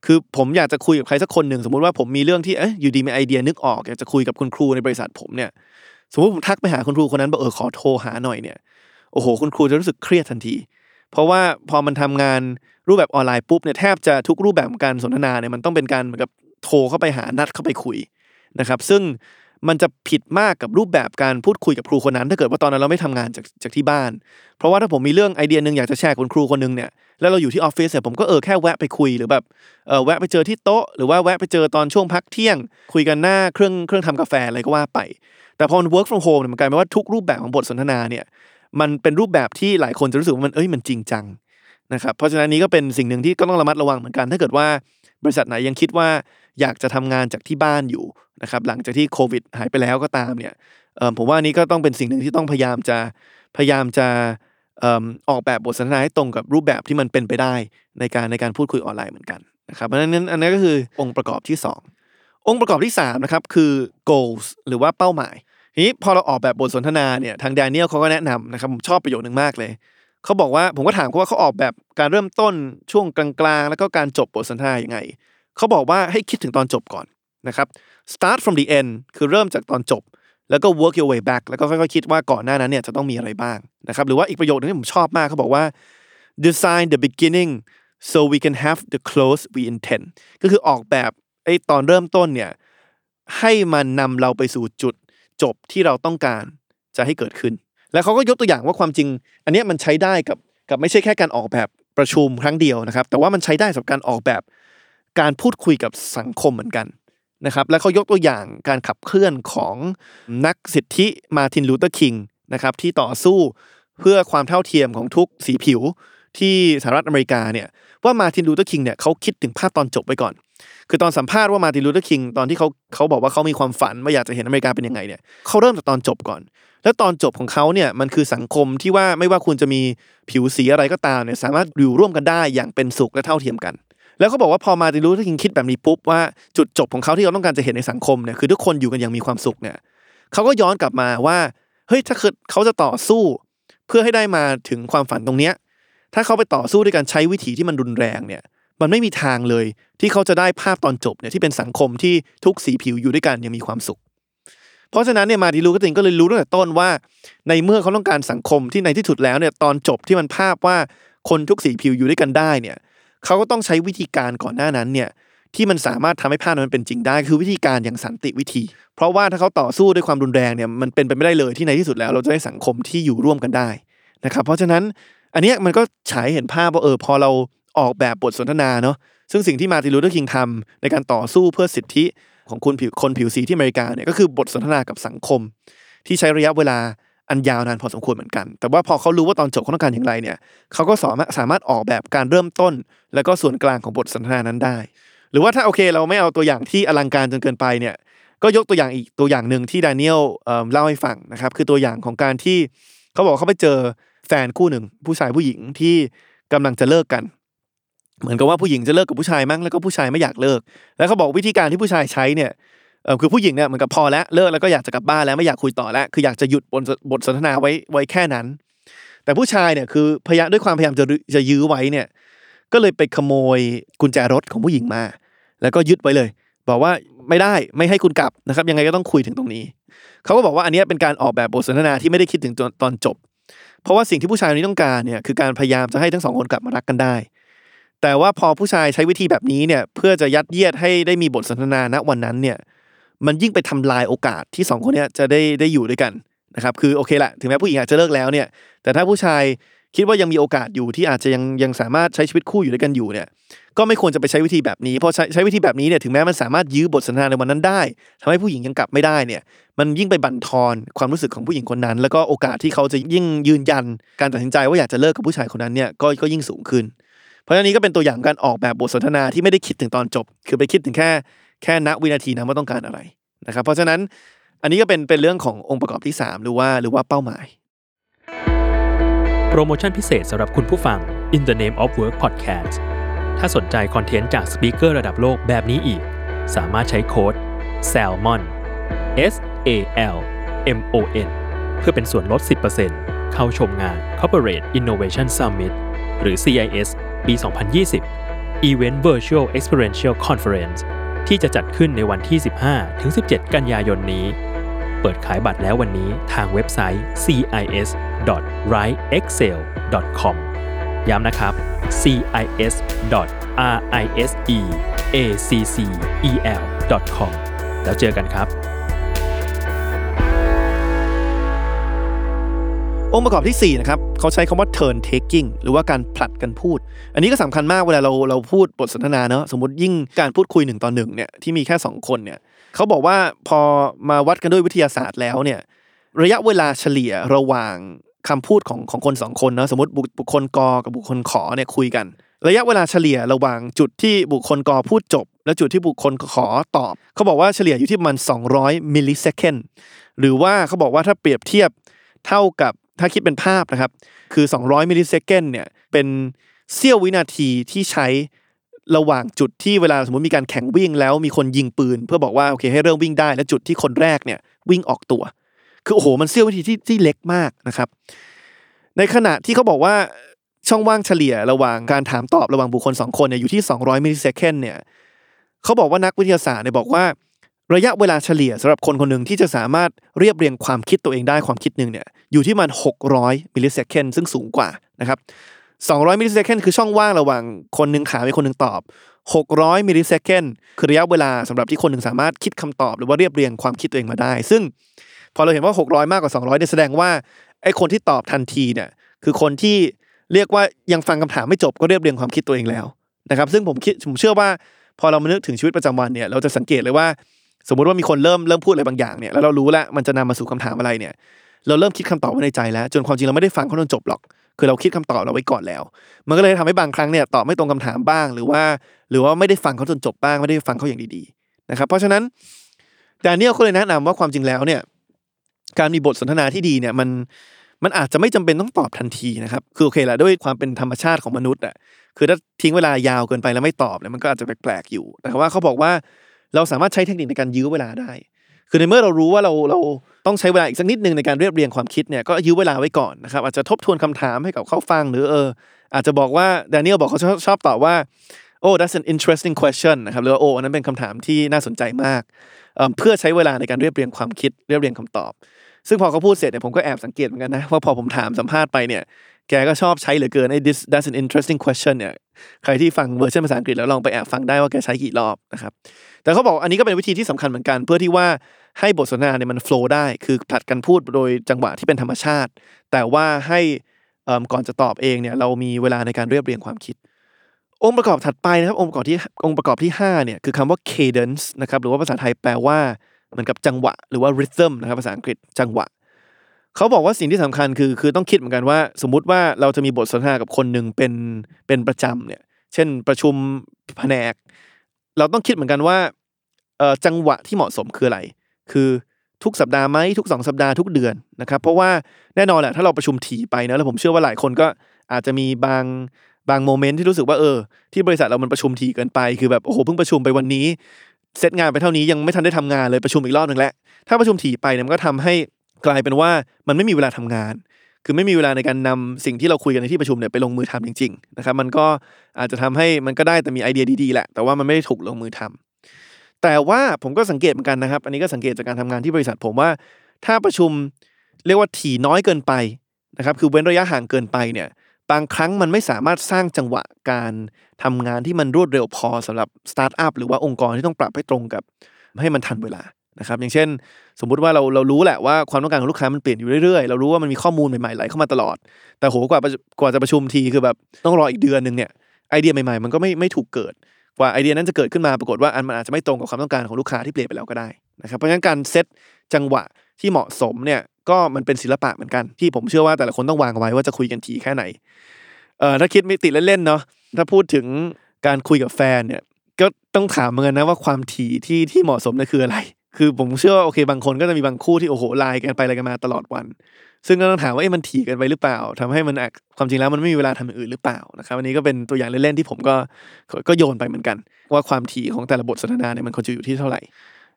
คือผมอยากจะคุยกับใครสักคนหนึ่งสมมุติว่าผมมีเรื่องที่เอ๊ะอยู่ดีมีไอเดียนึกออกอยากจะคุยกับคุณครูในบริษัทผมเนี่ยสมมติผมทักไปหาคุณครูคนนั้นบอกเออขอโทรหาหน่อยเนี่ยโอ้โหคุณครูจะรู้สึกเครียดทันที เพราะว่าพอมันทำงานรูปแบบออนไลน์ปุ๊บเนี่ยแทบจะทุกรูปแบบของการสนทนาเนี่ยมันต้องเป็นการเหมือนกับโทรเข้าไปหานัดเข้าไปคุยนะครับ ซึ่ง มันจะผิดมากกับรูปแบบการพูดคุยกับครูคนนั้น ถ้าเกิดว่าตอนนั้นเราไม่ทำงานจากจากที่บ้าน เพราะว่าถ้าผมมีเรื่องไอเดียหนึ่งอยากจะแชร์กับครูคนหนึงเนี่ยแล้วเราอยู่ที่ออฟฟิศเนี่ยผมก็เออแค่แวะไปคุยหรือแบบเออแวะไปเจอที่โต๊ะ หรือว่าแวะไปเจอตอนช่วงพักเที่ยง คุยกันหน้าเครื่องเครื่องทำกาแฟอะไรก็ว่าไป แต่พอมัน work from home เนี่ยมันกลายเป็นว่าทุกรูปแบบของบทสนทนาเนี่ยมันเป็นรูปแบบที่หลายคนจะรู้สึกว่ามันเอ้ยมันจริงจังนะครับเพราะฉะนั้นนี้ก็เป็นสิ่งหนึ่งที่ก็ต้องระมัดระวังเหมือนกัน ถ้าเกิดว่าบริษัทไหนยังคิดว่า อยากจะทำงานจากที่บ้านอยู่นะครับหลังจากที่โควิดหายไปแล้วก็ตามเนี่ยผมว่านี้ก็ต้องเป็นสิ่งหนึ่งที่ต้องพยายามจะพยายามจะออกแบบบทสนทนาให้ตรงกับรูปแบบที่มันเป็นไปได้ในการในการพูดคุยออนไลน์เหมือนกันนะครับเพราะฉะนั้นอันนี้ก็คือองค์ประกอบที่ 2 องค์ประกอบที่3นะครับคือ goals หรือว่าเป้าหมายทีนี้พอเราออกแบบบทสนทนาเนี่ยทางแดเนียลเขาก็แนะนำนะครับผมชอบประโยคนึงมากเลยเขาบอกว่าผมก็ถามเขาว่าเขาออกแบบการเริ่มต้นช่วงกลางๆ แล้วก็การจบบทสนทนาอย่างไง เขาบอกว่าให้คิดถึงตอนจบก่อนนะครับ start from the end คือเริ่มจากตอนจบ แล้วก็ work your way back แล้วก็ค่อยๆคิดว่าก่อนหน้านั้นเนี่ยจะต้องมีอะไรบ้างนะครับหรือว่าอีกประโยคนึงที่ผมชอบมากเขาบอกว่า design the beginning so we can have the close we intend ก็คือออกแบบไอ้ตอนเริ่มต้นเนี่ยให้มันนำเราไปสู่จุดจบที่เราต้องการจะให้เกิดขึ้น แล้วเขาก็ยกตัวอย่างว่าความจริง อันนี้มันใช้ได้กับกับไม่ใช่แค่การออกแบบประชุมครั้งเดียวนะครับ แต่ว่ามันใช้ได้สำหรับการออกแบบ การพูดคุยกับสังคมเหมือนกันนะครับและเขายกตัวอย่างการขับเคลื่อนของนักสิทธิ Martin Luther King นะครับที่ต่อสู้เพื่อความเท่าเทียมของทุกสีผิวที่สหรัฐอเมริกาเนี่ยว่า Martin Luther King เนี่ยเขาคิดถึงภาพตอนจบไว้ก่อน คือตอนสัมภาษณ์ว่า Martin Luther King ตอนที่เขาเขาบอกว่าเขามีความฝันว่าอยากจะเห็นอเมริกาเป็นยังไงเนี่ยเขาเริ่มจากตอนจบก่อน แล้วตอนจบของเขาเนี่ยมันคือสังคมที่ว่าไม่ว่าคุณจะมีผิวสีอะไรก็ตามเนี่ยสามารถอยู่ร่วมกันได้อย่างเป็นสุขและเท่าเทียมกัน แล้วเขาบอกว่าพอ Martin Luther King คิดแบบนี้ปุ๊บว่าจุดจบของเขาที่เขาต้องการจะเห็นในสังคมเนี่ยคือทุกคนอยู่กันออย่างมีความสุขเนี่ยเขาก็ย้อนกลับมาว่าเฮ้ยถ้าเกิดเขาจะต่อสู้ เพื่อให้ได้มาถึงความฝันตรงเนี้ยถ้าเขาไปต่อสู้ด้วยการใช้วิถีที่มันรุนแรงเนี่ย มันไม่มีทางเลยที่เขาจะได้ภาพตอนจบเนี่ยที่เป็นสังคมที่ทุกสีผิวอยู่ด้วยกันย่างมีความสุข เพราะฉะนั้นเนี่ย Martin Luther King ก็เลยรู้ตั้งแต่ต้นว่า ในเมื่อเขาต้องการสังคมที่ในที่สุดแล้วเนี่ยตอนจบที่มันภาพว่าคนทุกสีผิวอยู่ด้วยกันได้เนี่ย เขาก็ต้องใช้วิธีการก่อนหน้านั้นเนี่ยที่มันสามารถทำให้ภาพนั้นเป็นจริงได้ คือวิธีการอย่างสันติวิธี เพราะว่าถ้าเขาต่อสู้ด้วยความรุนแรงเนี่ยมันเป็นไปไม่ได้เลยที่ในที่สุดแล้ว เราจะได้สังคมที่อยู่ร่วมกันได้นะครับเพราะฉะนั้นอันนี้มันก็ฉายเห็นภาพว่าเออพอเราออกแบบบทสนทนาเนาะซึ่งสิ่งที่ Martin Luther King ทำในการต่อสู้เพื่อสิทธิของคนผิวคนผิวสีที่อเมริกาเนี่ยก็คือบทสนทนากับสังคม ที่ใช้ระยะเวลา อันยาวนานพอสมควรเหมือนกัน แต่ว่าพอเขารู้ว่าตอนจบเขาต้องการอย่างไรเนี่ยเขาก็สามารถสามารถออกแบบการเริ่มต้น แล้วก็ส่วนกลางของบทสนทนานั้นได้ หรือว่าถ้าโอเคเราไม่เอาตัวอย่างที่อลังการจนเกินไปเนี่ยก็ยกตัวอย่างอีกตัวอย่างหนึ่งที่ดานิเอลเล่าให้ฟังนะครับคือตัวอย่างของการที่เขาบอกเขาไปเจอแฟนคู่หนึ่งผู้ชายผู้หญิงที่กำลังจะเลิกกัน เหมือนกับว่าผู้หญิงจะเลิกกับผู้ชายมั้งแล้วก็ผู้ชายไม่อยากเลิก แล้วเขาบอกวิธีการที่ผู้ชายใช้เนี่ย คือผู้หญิงเนี่ยเหมือนกับพอแล้วเลิกแล้วก็อยากจะกลับบ้านแล้วไม่อยากคุยต่อแล้วคืออยากจะหยุดบนบทสนทนาไว้ไว้แค่นั้น แต่ผู้ชายเนี่ยคือพยายามด้วยความพยายามจะจะยื้อไว้เนี่ย ก็เลยไปขโมยกุญแจรถของผู้หญิงมา แล้วก็ยึดไว้เลย บอกว่าไม่ได้ไม่ให้คุณกลับนะครับ ยังไงก็ต้องคุยถึงตรงนี้เขาก็บอกว่าอันนี้เป็นการออกแบบบทสนทนาที่ไม่ได้คิดถึงตอนจบ เพราะว่าสิ่งที่ผู้ชายคนนี้ต้องการเนี่ยคือการพยายามจะให้ทั้งสองคนกลับมารักกันได้ แต่ว่าพอผู้ชายใช้วิธีแบบนี้เนี่ยเพื่อจะยัดเยียดให้ได้มีบทสนทนาณวันนั้นเนี่ย มันยิ่งไปทำลายโอกาสที่สองคนนี้จะได้ได้อยู่ด้วยกันนะครับคือโอเคแหละถึงแม้ผู้หญิงอาจจะเลิกแล้วเนี่ยแต่ถ้าผู้ชายคิดว่ายังมีโอกาสอยู่ที่อาจจะยังยังสามารถใช้ชีวิตคู่อยู่ด้วยกันอยู่เนี่ยก็ไม่ควรจะไปใช้วิธีแบบนี้เพราะใช้ใช้วิธีแบบนี้เนี่ยถึงแม้มันสามารถยื้อบทสนทนาในวันนั้นได้ทำให้ผู้หญิงยังกลับไม่ได้เนี่ยมันยิ่งไปบั่นทอนความรู้สึกของผู้หญิงคนนั้น แล้วก็โอกาสที่เขาจะยิ่งยืนยัน การตัดสินใจว่าอยากจะเลิกกับผู้ชายคนนั้นเนี่ยก็ก็ยิ่งสูงขึ้น เพราะฉะนั้นนี้ก็เป็นตัวอย่างการออกแบบบทสนทนาที่ไม่ได้คิดถึงตอนจบ คือไปคิดถึงแค่ แค่ณวินาทีนั้นว่าต้องการอะไรนะครับ เพราะฉะนั้นอันนี้ก็เป็นเป็นเรื่องขององค์ประกอบที่ 3 หรือว่าหรือว่าเป้าหมาย โปรโมชั่นพิเศษสำหรับคุณผู้ฟัง In the Name of Work Podcast ถ้าสนใจคอนเทนต์จากสปีกเกอร์ระดับโลกแบบนี้อีก สามารถใช้โค้ด SALMON S A L M O N เพื่อเป็นส่วนลด 10%เข้าชมงาน Corporate Innovation Summit หรือ CIS ปี 2020 Event Virtual Experiential Conference ที่จะจัดขึ้นในวันที่ 15-17 กันยายนนี้ เปิดขายบัตรแล้ววันนี้ทางเว็บไซต์ cis.writeexcel.com ย้ำนะครับ cis.riseaccel.com แล้วเจอกันครับ องค์ประกอบที่4นะครับเขาใช้คำว่า turn taking หรือว่าการผลัดกันพูด อันนี้ก็สำคัญมากเวลาเราเราพูดบทสนทนาเนอะสมมติยิ่งการพูดคุยหนึ่งต่อหนึ่งเนี่ยที่มีแค่ 2 คนเนี่ยเขาบอกว่าพอมาวัดกันด้วยวิทยาศาสตร์แล้วเนี่ยระยะเวลาเฉลี่ยระหว่างคำพูดของของคนสองคนเนอะสมมติบุบคคลกอกับบุคคลขอเนี่ยคุยกัน ระยะเวลาเฉลี่ยระหว่างจุดที่บุคคล ก พูดจบ และจุดที่บุคคล ข ตอบ เขาบอกว่าเฉลี่ยอยู่ที่ประมาณ 200 millisecond หรือว่าเขาบอกว่าถ้าเปรียบเทียบเท่ากับ ถ้าคิดเป็นภาพนะครับ คือ 200 millisecond เนี่ยเป็นเสี้ยววินาทีที่ใช้ระหว่างจุดที่เวลาสมมติมีการแข่งวิ่งแล้วมีคนยิงปืน เพื่อบอกว่าโอเคให้เริ่มวิ่งได้ และจุดที่คนแรกเนี่ยวิ่งออกตัว คือโอ้โหมันเสี้ยววินาทีที่ที่เล็กมากนะครับ ในขณะที่เขาบอกว่าช่องว่างเฉลี่ยระหว่างการถามตอบระหว่างบุคคลสองคนเนี่ยอยู่ที่ 200 millisecond เนี่ยเขาบอกว่านักวิทยาศาสตร์เนี่ยบอกว่า ระยะเวลาเฉลี่ยสำหรับคนคนหนึ่งที่จะสามารถเรียบเรียงความคิดตัวเองได้ความคิดหนึ่งเนี่ยอยู่ที่มัน 600 millisecond ซึ่งสูงกว่านะครับ200 millisecond คือช่องว่างระหว่างคนหนึ่งถามอีกคนหนึ่งตอบ 600 millisecondคือระยะเวลาสำหรับที่คนหนึ่งสามารถคิดคำตอบ หรือว่าเรียบเรียงความคิดตัวเองมาได้ ซึ่งพอเราเห็นว่า 600 มากกว่า 200เนี่ยแสดงว่าไอ้คนที่ตอบทันทีเนี่ยคือคนที่เรียกว่ายังฟังคำถามไม่จบก็เรียบเรียงความคิดตัวเองแล้วนะครับ ซึ่งผมคิดผมเชื่อว่า พอเรามานึกถึงชีวิตประจำวันเนี่ยเราจะสังเกตเลยว่า สมมุติว่ามีคนเริ่มเริ่มพูดอะไรบางอย่างเนี่ยแล้วเรารู้แล้วมันจะนำมาสู่คำถามอะไรเนี่ย เราเริ่มคิดคำตอบไว้ในใจแล้ว จนความจริงเราไม่ได้ฟังเขาจนจบหรอก คือเราคิดคำตอบเราไว้ก่อนแล้ว มันก็เลยทำให้บางครั้งเนี่ยตอบไม่ตรงคำถามบ้าง หรือว่า หรือว่าไม่ได้ฟังเขาจนจบบ้างไม่ได้ฟังเขาอย่างดีๆนะครับ เพราะฉะนั้นแดเนียลก็เลยแนะนำว่าความจริงแล้วเนี่ย การมีบทสนทนาที่ดีเนี่ยมันมันอาจจะไม่จำเป็นต้องตอบทันทีนะครับ คือโอเคแหละด้วยความเป็นธรรมชาติของมนุษย์อะ คือถ้าทิ้งเวลายาวเกินไปแล้วไม่ตอบเนี่ยมันก็อาจจะแปลกๆอยู่ แต่ว่าเขาบอกว่า เราสามารถใช้เทคนิคในการยื้อเวลาได้ คือในเมื่อเรารู้ว่าเราเราต้องใช้เวลาอีกสักนิดนึงในการเรียบเรียงความคิดเนี่ยก็ยื้อเวลาไว้ก่อนนะครับอาจจะทบทวนคำถามให้กับเขาฟังหรือเอออาจจะบอกว่าแดเนียลบอกเขาชอบตอบว่า โอ้ that's an interesting question นะครับหรือว่าโอ้อันนั้นเป็นคำถามที่น่าสนใจมาก เพื่อใช้เวลาในการเรียบเรียงความคิดเรียบเรียงคำตอบ ซึ่งพอเขาพูดเสร็จเนี่ยผมก็แอบสังเกตเหมือนกันนะว่าพอผมถามสัมภาษณ์ไปเนี่ยแกก็ชอบใช้เหลือเกินไอ้ this that's an interesting question เนี่ยใครที่ฟังเวอร์ชันภาษาอังกฤษแล้วลองไปแอบฟังได้ว่าแกใช้กี่รอบนะครับแต่เขาบอกอันนี้ก็เป็นวิธีที่สำคัญเหมือนกัน เพื่อที่ว่าให้บทสนทนาเนี่ยมันโฟล์ได้ คือผลัดกันพูดโดยจังหวะที่เป็นธรรมชาติ แต่ว่าให้ก่อนจะตอบเองเนี่ยเรามีเวลาในการเรียบเรียงความคิด องค์ประกอบถัดไปนะครับองค์ประกอบที่องค์ประกอบที่5เนี่ยคือคำว่า cadence นะครับหรือว่าภาษาไทยแปลว่าเหมือนกับจังหวะ หรือว่า rhythm นะครับภาษาอังกฤษจังหวะเขาบอกว่าสิ่งที่สำคัญคือคือต้องคิดเหมือนกันว่า สมมุติว่าเราจะมีบทสนทนากับคนหนึ่งเป็นเป็นประจำเนี่ยเช่นประชุมแผนก เราต้องคิดเหมือนกันว่าจังหวะที่เหมาะสมคืออะไร คือทุกสัปดาห์ไหมทุกสองสัปดาห์ทุกเดือนนะครับเพราะว่าแน่นอนแหละถ้าเราประชุมถี่ไปนะแล้วผมเชื่อว่าหลายคนก็อาจจะมีบาง บางโมเมนต์ที่รู้สึกว่าเออที่บริษัทเรามันประชุมถี่เกินไปคือแบบโอ้โหเพิ่งประชุมไปวันนี้ เสร็จงานไปเท่านี้ยังไม่ทันได้ทำงานเลยประชุมอีกรอบหนึ่งแล้วถ้าประชุมถี่ไปเนี่ยมันก็ทำให้กลายเป็นว่ามันไม่มีเวลาทำงาน คือไม่มีเวลาในการนำสิ่งที่เราคุยกันในที่ประชุมเนี่ยไปลงมือทำจริงๆนะครับมันก็อาจจะทำให้มันก็ได้แต่มีไอเดียดีๆแหละแต่ว่ามันไม่ได้ถูกลงมือทำแต่ว่าผมก็สังเกตเหมือนกันนะครับ อันนี้ก็สังเกตจากการทำงานที่บริษัทผมว่า ถ้าประชุมเรียกว่าถี่น้อยเกินไปนะครับคือเว้นระยะห่างเกินไปเนี่ย บางครั้งมันไม่สามารถสร้างจังหวะการทำงานที่มันรวดเร็วพอสำหรับสตาร์ทอัพหรือว่าองค์กรที่ต้องปรับให้ตรงกับให้มันทันเวลานะครับอย่างเช่น สมมุติว่าเราเรารู้แหละว่าความต้องการของลูกค้ามันเปลี่ยนอยู่เรื่อยๆ เรารู้ว่ามันมีข้อมูลใหม่ๆไหลเข้ามาตลอด แต่โหกว่ากว่าจะประชุมทีคือแบบต้องรออีกเดือนหนึ่งเนี่ยไอเดียใหม่ๆ มันก็ไม่ไม่ถูกเกิดกว่าไอเดียนั้นจะเกิดขึ้นมาปรากฏว่าอันมันอาจจะไม่ตรงกับความต้องการของลูกค้าที่เปลี่ยนไปแล้วก็ได้นะครับเพราะฉะนั้นการเซตจังหวะที่เหมาะสมเนี่ย ก็มันเป็นศิลปะเหมือนกันที่ผมเชื่อว่าแต่ละคนต้องวางไว้ว่าจะคุยกันทีแค่ไหนเอ่อถ้าคิดม่ติเล่นๆเนาะถ้าพูดถึงการคุยกับแฟนเนี่ยก็ต้องถามเหมือนกันนะว่าความถี่ที่ที่เหมาะสมเนี่ยคืออะไร คือผมเชื่อว่าโอเค บางคนก็จะมีบางคู่ที่โอ้โหไลน์กันไปอะไรกันมาตลอดวัน ซึ่งก็ต้องถามว่าเอ๊ะมันถี่กันไปหรือเปล่าทำให้มันความจริงแล้วมันไม่มีเวลาทำอย่างอื่นหรือเปล่านะครับอันนี้ก็เป็นตัวอย่างเล่นๆที่ผมก็ก็ก็โยนไปเหมือนกัน ว่าความถี่ของแต่ละบทสนทนาเนี่ยมันควรจะอยู่ที่เท่าไหร่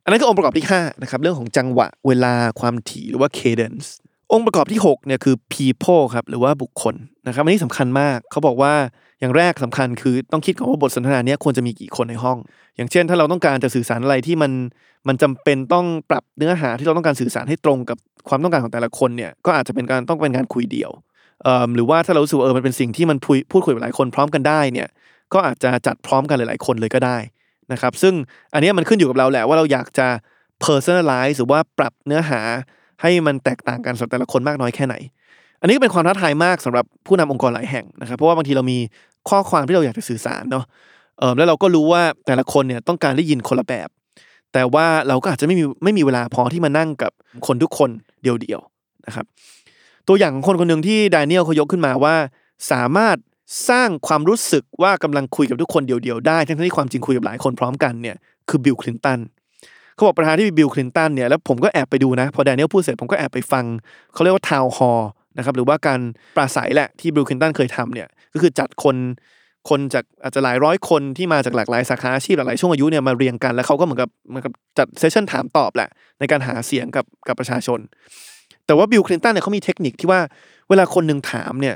อันนั้นคือองค์ประกอบที่5นะครับเรื่องของจังหวะเวลาความถี่หรือว่า cadence องค์ประกอบที่6เนี่ยคือ people ครับหรือว่าบุคคลนะครับอันนี้สำคัญมากเขาบอกว่าอย่างแรกสำคัญคือต้องคิดก่อนว่าบทสนทนาเนี้ยควรจะมีกี่คนในห้อง อย่างเช่น ถ้าเราต้องการจะสื่อสารอะไรที่มันมันจำเป็นต้องปรับเนื้อหาที่เราต้องการสื่อสารให้ตรงกับความต้องการของแต่ละคนเนี่ยก็อาจจะเป็นการต้องเป็นการคุยเดี่ยวหรือว่าถ้าเรารู้สึกว่าเออมันเป็นสิ่งที่มันพูดพูดคุยกับหลายคนพร้อมกันได้เนี่ยก็อาจจะจัดพร้อมกันหลาย ๆ คนเลยก็ได้ นะครับซึ่งอันนี้มันขึ้นอยู่กับเราแหละว่าเราอยากจะ personalize หรือว่าปรับเนื้อหาให้มันแตกต่างกันสำหรับแต่ละคนมากน้อยแค่ไหน อันนี้ก็เป็นความท้าทายมากสำหรับผู้นำองค์กรหลายแห่งนะครับ เพราะว่าบางทีเรามีข้อความที่เราอยากจะสื่อสารเนาะเออแล้วเราก็รู้ว่าแต่ละคนเนี่ยต้องการได้ยินคนละแบบ แต่ว่าเราก็อาจจะไม่มีไม่มีเวลาพอที่มานั่งกับคนทุกคนเดียวๆนะครับ ตัวอย่างของคนคนหนึ่งที่ดาเนียลเขายกขึ้นมาว่า สามารถ สร้างความรู้สึกว่ากำลังคุยกับทุกคนเดียวๆได้ทั้งที่ความจริงคุยกับหลายคนพร้อมกันเนี่ยคือบิลคลินตันเขาบอกประธานาธิบดีบิลคลินตันเนี่ยแล้วผมก็แอบไปดูนะพอแดเนียลพูดเสร็จผมก็แอบไปฟังเขาเรียกว่า town hall นะครับหรือว่าการปราศัยแหละที่บิลคลินตันเคยทำเนี่ยก็คือจัดคนคนจากอาจจะหลายร้อยคนที่มาจากหลากหลายสาขาอาชีพหลากหลายช่วงอายุเนี่ยมาเรียงกันแล้วเขาก็เหมือนกับเหมือนกับจัดเซสชั่นถามตอบแหละ ในการหาเสียงกับกับประชาชน แต่ว่าบิลคลินตันเนี่ยเขามีเทคนิคที่ว่าเวลาคนหนึ่งถามเนี่ย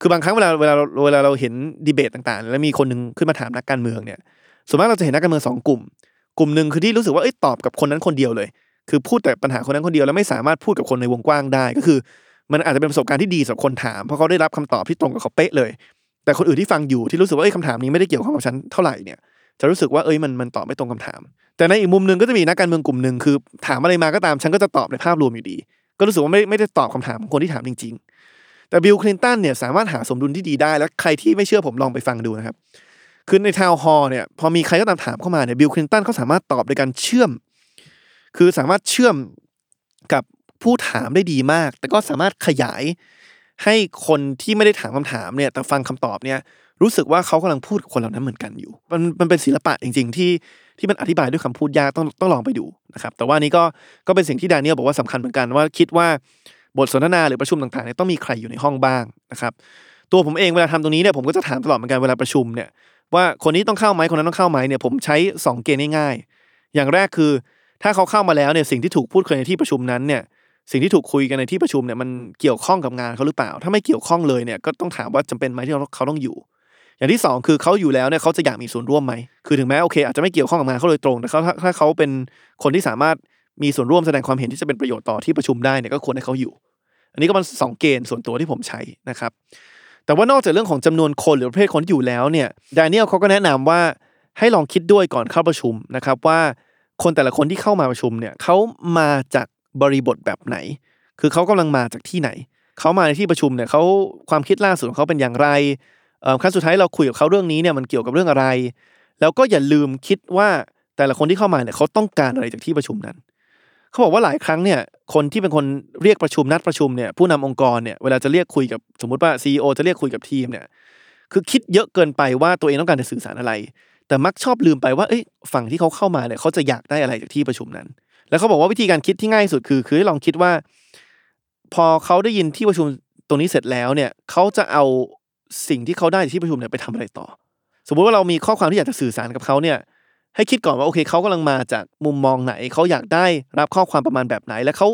คือบางครั้งเวลาเวลาเวลาเราเห็นดีเบตต่างๆ แล้วมีคนหนึ่งขึ้นมาถามนักการเมืองเนี่ยส่วนมากเราจะเห็นนักการเมืองสองกลุ่ม กลุ่มหนึ่งคือที่รู้สึกว่าเอ้ยตอบกับคนนั้นคนเดียวเลย คือพูดแต่ปัญหาคนนั้นคนเดียวแล้วไม่สามารถพูดกับคนในวงกว้างได้ก็คือ มันอาจจะเป็นประสบการณ์ที่ดีสำหรับคนถามเพราะเขาได้รับคำตอบที่ตรงกับเขาเป๊ะเลย แต่คนอื่นที่ฟังอยู่ที่รู้สึกว่าเอ้ยคำถามนี้ไม่ได้เกี่ยวข้องกับฉันเท่าไหร่เนี่ยจะรู้สึกว่าเอ้ยมันมันตอบไม่ตรงคำถาม แต่ในอีกมุมหนึ่งก็จะมีนักการเมืองกลุ่มหนึ่งคือ ถามอะไรมาก็ตามฉันก็จะตอบในภาพรวมอยู่ดี ก็รู้สึกว่าไม่ไม่ได้ตอบคำถามของคนที่ถามจริงๆ แต่บิลคลินตันเนี่ยสามารถหาสมดุลที่ดีได้ แล้วใครที่ไม่เชื่อผมลองไปฟังดูนะครับ คือในทาวน์ฮอลล์เนี่ยพอมีใครก็ตามถามเข้ามาเนี่ยบิลคลินตันเขาสามารถตอบโดยการเชื่อม คือสามารถเชื่อมกับผู้ถามได้ดีมาก แต่ก็สามารถขยายให้คนที่ไม่ได้ถามคำถามเนี่ยแต่ฟังคำตอบเนี่ยรู้สึกว่าเขากำลังพูดกับคนเหล่านั้นเหมือนกันอยู่ มันมันเป็นศิลปะจริง ๆ ที่ที่มันอธิบายด้วยคำพูดยากต้องต้องลองไปดูนะครับแต่ว่านี้ก็ก็เป็นสิ่งที่ดเนียลบอกว่าสำคัญเหมือนกันว่าคิดว่า บทสนทนาหรือประชุมต่างๆเนี่ยต้องมีใครอยู่ในห้องบ้างนะครับตัวผมเองเวลาทำตรงนี้เนี่ยผมก็จะถามตลอดเหมือนกันเวลาประชุมเนี่ยว่าคนนี้ต้องเข้าไหมคนนั้นต้องเข้าไหมเนี่ยผมใช้ 2 เกณฑ์ง่ายๆ อย่างแรกคือถ้าเขาเข้ามาแล้วเนี่ยสิ่งที่ถูกพูดคุยในที่ประชุมนั้นเนี่ยสิ่งที่ถูกคุยกันในที่ประชุมเนี่ยมันเกี่ยวข้องกับงานเขาหรือเปล่า ถ้าไม่เกี่ยวข้องเลยเนี่ยก็ต้องถามว่าจำเป็นไหมที่เขาต้องอยู่ อย่างที่สองคือเขาอยู่แล้วเนี่ยเขาจะอยากมีส่วนร่วมไหมคือถึงแม้โอเคอาจจะไม่เกี่ยวข้องกับงานเขาโดยตรงแต่เขาถ้าถ้าเขาเป็นคนที่สามารถ มีส่วนร่วมแสดงความเห็นที่จะเป็นประโยชน์ต่อที่ประชุมได้เนี่ยก็ควรให้เขาอยู่ อันนี้ก็เป็นสองเกณฑ์ส่วนตัวที่ผมใช้นะครับ แต่ว่านอกจากเรื่องของจำนวนคนหรือประเภทคนที่อยู่แล้วเนี่ยดานิเอลเขาก็แนะนำว่าให้ลองคิดด้วยก่อนเข้าประชุมนะครับว่าคนแต่ละคนที่เข้ามาประชุมเนี่ยเขามาจากบริบทแบบไหน คือเขากำลังมาจากที่ไหน เขามาในที่ประชุมเนี่ยเขาความคิดล่าสุดของเขาเป็นอย่างไรเอ่อขั้นสุดท้ายเราคุยกับเขาเรื่องนี้เนี่ยมันเกี่ยวกับเรื่องอะไร แล้วก็อย่าลืมคิดว่าแต่ละคนที่เข้ามาเนี่ยเขาต้องการอะไรจากที่ประชุมนั้น เขาบอกว่าหลายครั้งเนี่ยคนที่เป็นคนเรียกประชุมนัดประชุมเนี่ยผู้นำองค์กรเนี่ยเวลาจะเรียกคุยกับสมมุติว่าซีอจะเรียกคุยกับทีมเนี่ยคือคิดเยอะเกินไปว่าตัวเองต้องการจะสื่อสารอะไร แต่มักชอบลืมไปว่าเอ้ยฝั่งที่เขาเข้ามาเนี่ยเขาจะอยากได้อะไรจากที่ประชุมนั้น แล้วเขาบอกว่าวิธีการคิดที่ง่ายสุดคือ คือให้ลองคิดว่า พอเขาได้ยินที่ประชุมตรงนี้เสร็จแล้วเนี่ยเขาจะเอาสิ่งที่เขาได้จากที่ประชุมเนี่ยไปทำอะไรต่อ สมมุติว่าเรามีข้อความที่อยากจะสื่อสารกับเขาเนี่ย ให้คิดก่อนว่าโอเคเขากำลังมาจากมุมมองไหนเขาอยากได้รับข้อความประมาณแบบไหน และเขา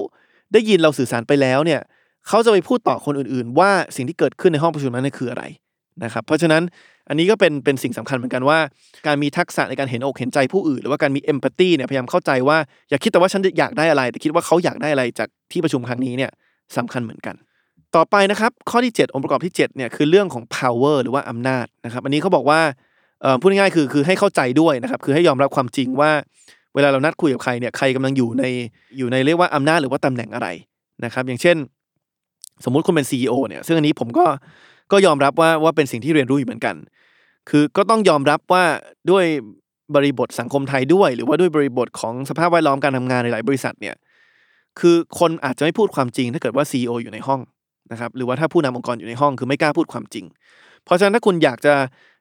ได้ยินเราสื่อสารไปแล้วเนี่ยเขาจะไปพูดต่อคนอื่น ๆ ว่าสิ่งที่เกิดขึ้นในห้องประชุมนั้นคืออะไรนะครับเพราะฉะนั้นอันนี้ก็เป็นเป็นสิ่งสำคัญเหมือนกันว่า การมีทักษะในการเห็นอกเห็นใจผู้อื่น หรือว่าการมีเอมพัตตีเนี่ยพยายามเข้าใจว่าอย่าคิดแต่ว่าฉันอยากได้อะไร แต่คิดว่าเขาอยากได้อะไรจากที่ประชุมครั้งนี้เนี่ยสำคัญเหมือนกัน ต่อไปนะครับข้อที่ 7 องค์ประกอบที่7เนี่ยคือเรื่องของ power หรือว่าอำนาจนะครับอันนี้เขาบอกว่า พูดง่ายๆคือคือให้เข้าใจด้วยนะครับคือให้ยอมรับความจริงว่า เวลาเรานัดคุยกับใครเนี่ยใครกำลังอยู่ในอยู่ในเรียกว่าอำนาจหรือว่าตำแหน่งอะไรนะครับ อย่างเช่น สมมุติคุณเป็น CEO เนี่ย ซึ่งอันนี้ผมก็ก็ยอมรับว่าว่าเป็นสิ่งที่เรียนรู้อยู่เหมือนกัน คือก็ต้องยอมรับว่าด้วยบริบทสังคมไทยด้วย หรือว่าด้วยบริบทของสภาพแวดล้อมการทำงานในหลายบริษัทเนี่ยคือคนอาจจะไม่พูดความจริง ถ้าเกิดว่า CEO อยู่ในห้องนะครับหรือว่าถ้าผู้นำองค์กรอยู่ในห้องคือไม่กล้าพูดความจริง เพราะฉะนั้นถ้าคุณอยากจะ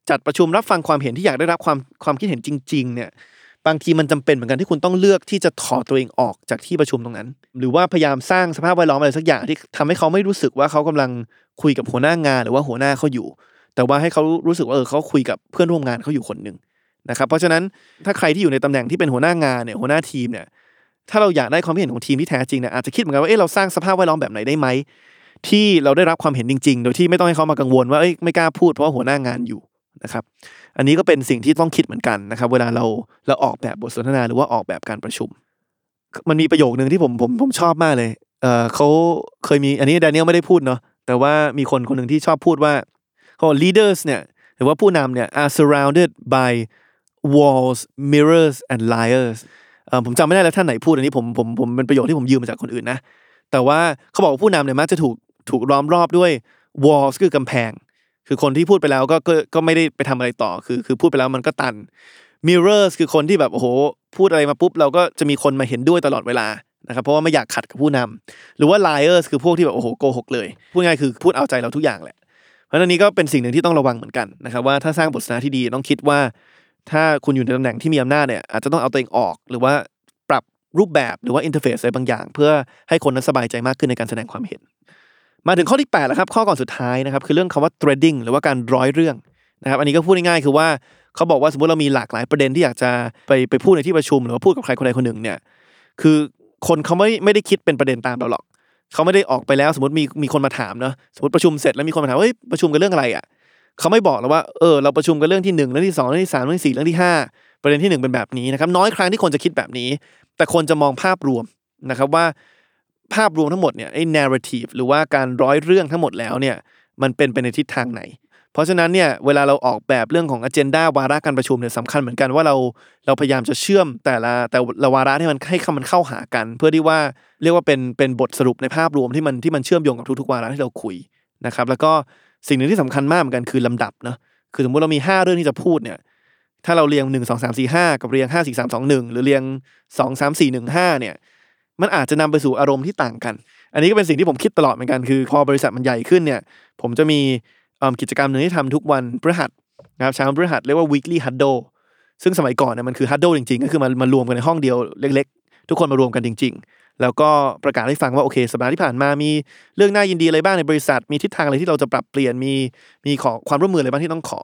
จัดประชุมรับฟังความเห็นที่อยากได้รับความความคิดเห็นจริง ๆ เนี่ย บางทีมันจำเป็นเหมือนกันที่คุณต้องเลือกที่จะถอดตัวเองออกจากที่ประชุมตรงนั้น หรือว่าพยายามสร้างสภาพแวดล้อมอะไรสักอย่างที่ทำให้เขาไม่รู้สึกว่าเขากำลังคุยกับหัวหน้างานหรือว่าหัวหน้าเขาอยู่ แต่ว่าให้เขารู้สึกว่าเออเขาคุยกับเพื่อนร่วมงานเขาอยู่คนหนึ่งนะครับเพราะฉะนั้นถ้าใครที่อยู่ในตำแหน่งที่เป็นหัวหน้างานเนี่ยหัวหน้าทีมเนี่ยถ้าเราอยากได้ความคิดเห็นของทีมที่แท้จริงเนี่ยอาจจะคิดเหมือนกันว่าเออเราสร้างสภาพแวดล้อมแบบไหนได้ไหมที่เราได้รับความเห็นจริง ๆ โดยที่ไม่ต้องให้เขามากังวลว่าเอ้ยไม่กล้าพูดเพราะหัวหน้างานอยู่ นะครับ อันนี้ก็เป็นสิ่งที่ต้องคิดเหมือนกันนะครับ เวลาเราเราออกแบบบทสนทนาหรือว่าออกแบบการประชุม มันมีประโยคนึงที่ผมผมผมชอบมากเลยเออเขาเคยมีอันนี้แดเนียลไม่ได้พูดเนาะแต่ว่ามีคนคนหนึ่งที่ชอบพูดว่าเขาบอก leaders เนี่ยหรือว่าผู้นำเนี่ย are surrounded by walls mirrors and liars ผมจำไม่ได้แล้วท่านไหนพูดอันนี้ผมผมผมเป็นประโยคที่ผมยืมมาจากคนอื่นนะแต่ว่าเขาบอกว่าผู้นำเนี่ยมักจะถูกถูกล้อมรอบด้วย walls คือกำแพง คือคนที่พูดไปแล้วก็ก็ก็ไม่ได้ไปทำอะไรต่อคือ คือพูดไปแล้วมันก็ตัน mirrors คือคนที่แบบโอ้โหพูดอะไรมาปุ๊บเราก็จะมีคนมาเห็นด้วยตลอดเวลานะครับเพราะว่าไม่อยากขัดกับผู้นำหรือว่า liars คือพวกที่แบบโอ้โหโกหกเลยพูดง่ายคือพูดเอาใจเราทุกอย่างแหละ เพราะฉะนั้นนี้ก็เป็นสิ่งหนึ่งที่ต้องระวังเหมือนกันนะครับว่าถ้าสร้างบทสนทนาที่ดีต้องคิดว่า ถ้าคุณอยู่ในตำแหน่งที่มีอำนาจเนี่ยอาจจะต้องเอาตัวเองออก หรือว่าปรับรูปแบบหรือว่าอินเทอร์เฟซอะไรบางอย่าง เพื่อให้คนนั้นสบายใจมากขึ้นในการแสดงความเห็น มาถึงข้อที่8แล้วครับข้อก่อนสุดท้ายนะครับคือเรื่องคำว่า threading หรือว่าการร้อยเรื่องนะครับอันนี้ก็พูดง่ายๆคือว่าเขาบอกว่าสมมติเรามีหลากหลายประเด็นที่อยากจะไปไปพูดในที่ประชุม หรือว่าพูดกับใครคนใดคนหนึ่งเนี่ยคือคนเขาไม่ไม่ได้คิดเป็นประเด็นตามเราหรอกเขาไม่ได้ออกไปแล้วสมมติมีมีคนมาถามเนาะสมมติประชุมเสร็จแล้วมีคนมาถามเฮ้ยประชุมกันเรื่องอะไรอะเขาไม่บอกแล้วว่าเออเราประชุมกันเรื่องที่หนึ่งเรื่องที่สองเรื่องที่สามเรื่องที่สี่เรื่องที่ห้าประเด็นที่หนึ่งเป็นแบบนี้นะครับน้อยครั้งที่คนจะคิดแบบนี้ แต่คนจะมองภาพรวมนะครับว่า ภาพรวมทั้งหมดเนี่ยไอ้ narrative หรือว่าการร้อยเรื่องทั้งหมดแล้วเนี่ยมันเป็นไปในทิศทางไหน เพราะฉะนั้นเนี่ยเวลาเราออกแบบเรื่องของ agenda วาระการประชุมเนี่ยสำคัญเหมือนกันว่าเราเราพยายามจะเชื่อมแต่ละแต่ละวาระที่มันให้คำมันเข้าหากัน เพื่อที่ว่าเรียกว่าเป็นเป็นบทสรุปในภาพรวมที่มันที่มันเชื่อมโยงกับทุกๆวาระที่เราคุยนะครับแล้วก็สิ่งหนึ่งที่สำคัญมากเหมือนกันคือลำดับเนาะคือสมมติเรามี 5 เรื่องที่จะพูดเนี่ยถ้าเราเรียง 1 2 3 4 5 กับเรียง 5 4 3 2 1 หรือเรียง 2 3 4 1 5เนี่ย มันอาจจะนำไปสู่อารมณ์ที่ต่างกัน อันนี้ก็เป็นสิ่งที่ผมคิดตลอดเหมือนกันคือ พอบริษัทมันใหญ่ขึ้นเนี่ย ผมจะมีกิจกรรมหนึ่งที่ทำทุกวันพฤหัสนะครับเช้าพฤหัสเรียกว่า weekly huddle ซึ่งสมัยก่อนเนี่ยมันคือ huddle จริงๆ ก็คือมันมารวมกันในห้องเดียวเล็ก ๆ ทุกคนมารวมกันจริง ๆ แล้วก็ประกาศให้ฟังว่าโอเคสัปดาห์ที่ผ่านมามีเรื่องน่ายินดีอะไรบ้างในบริษัทมีทิศทางอะไรที่เราจะปรับเปลี่ยนมีมีขอความร่วมมืออะไรบ้างที่ต้องขอ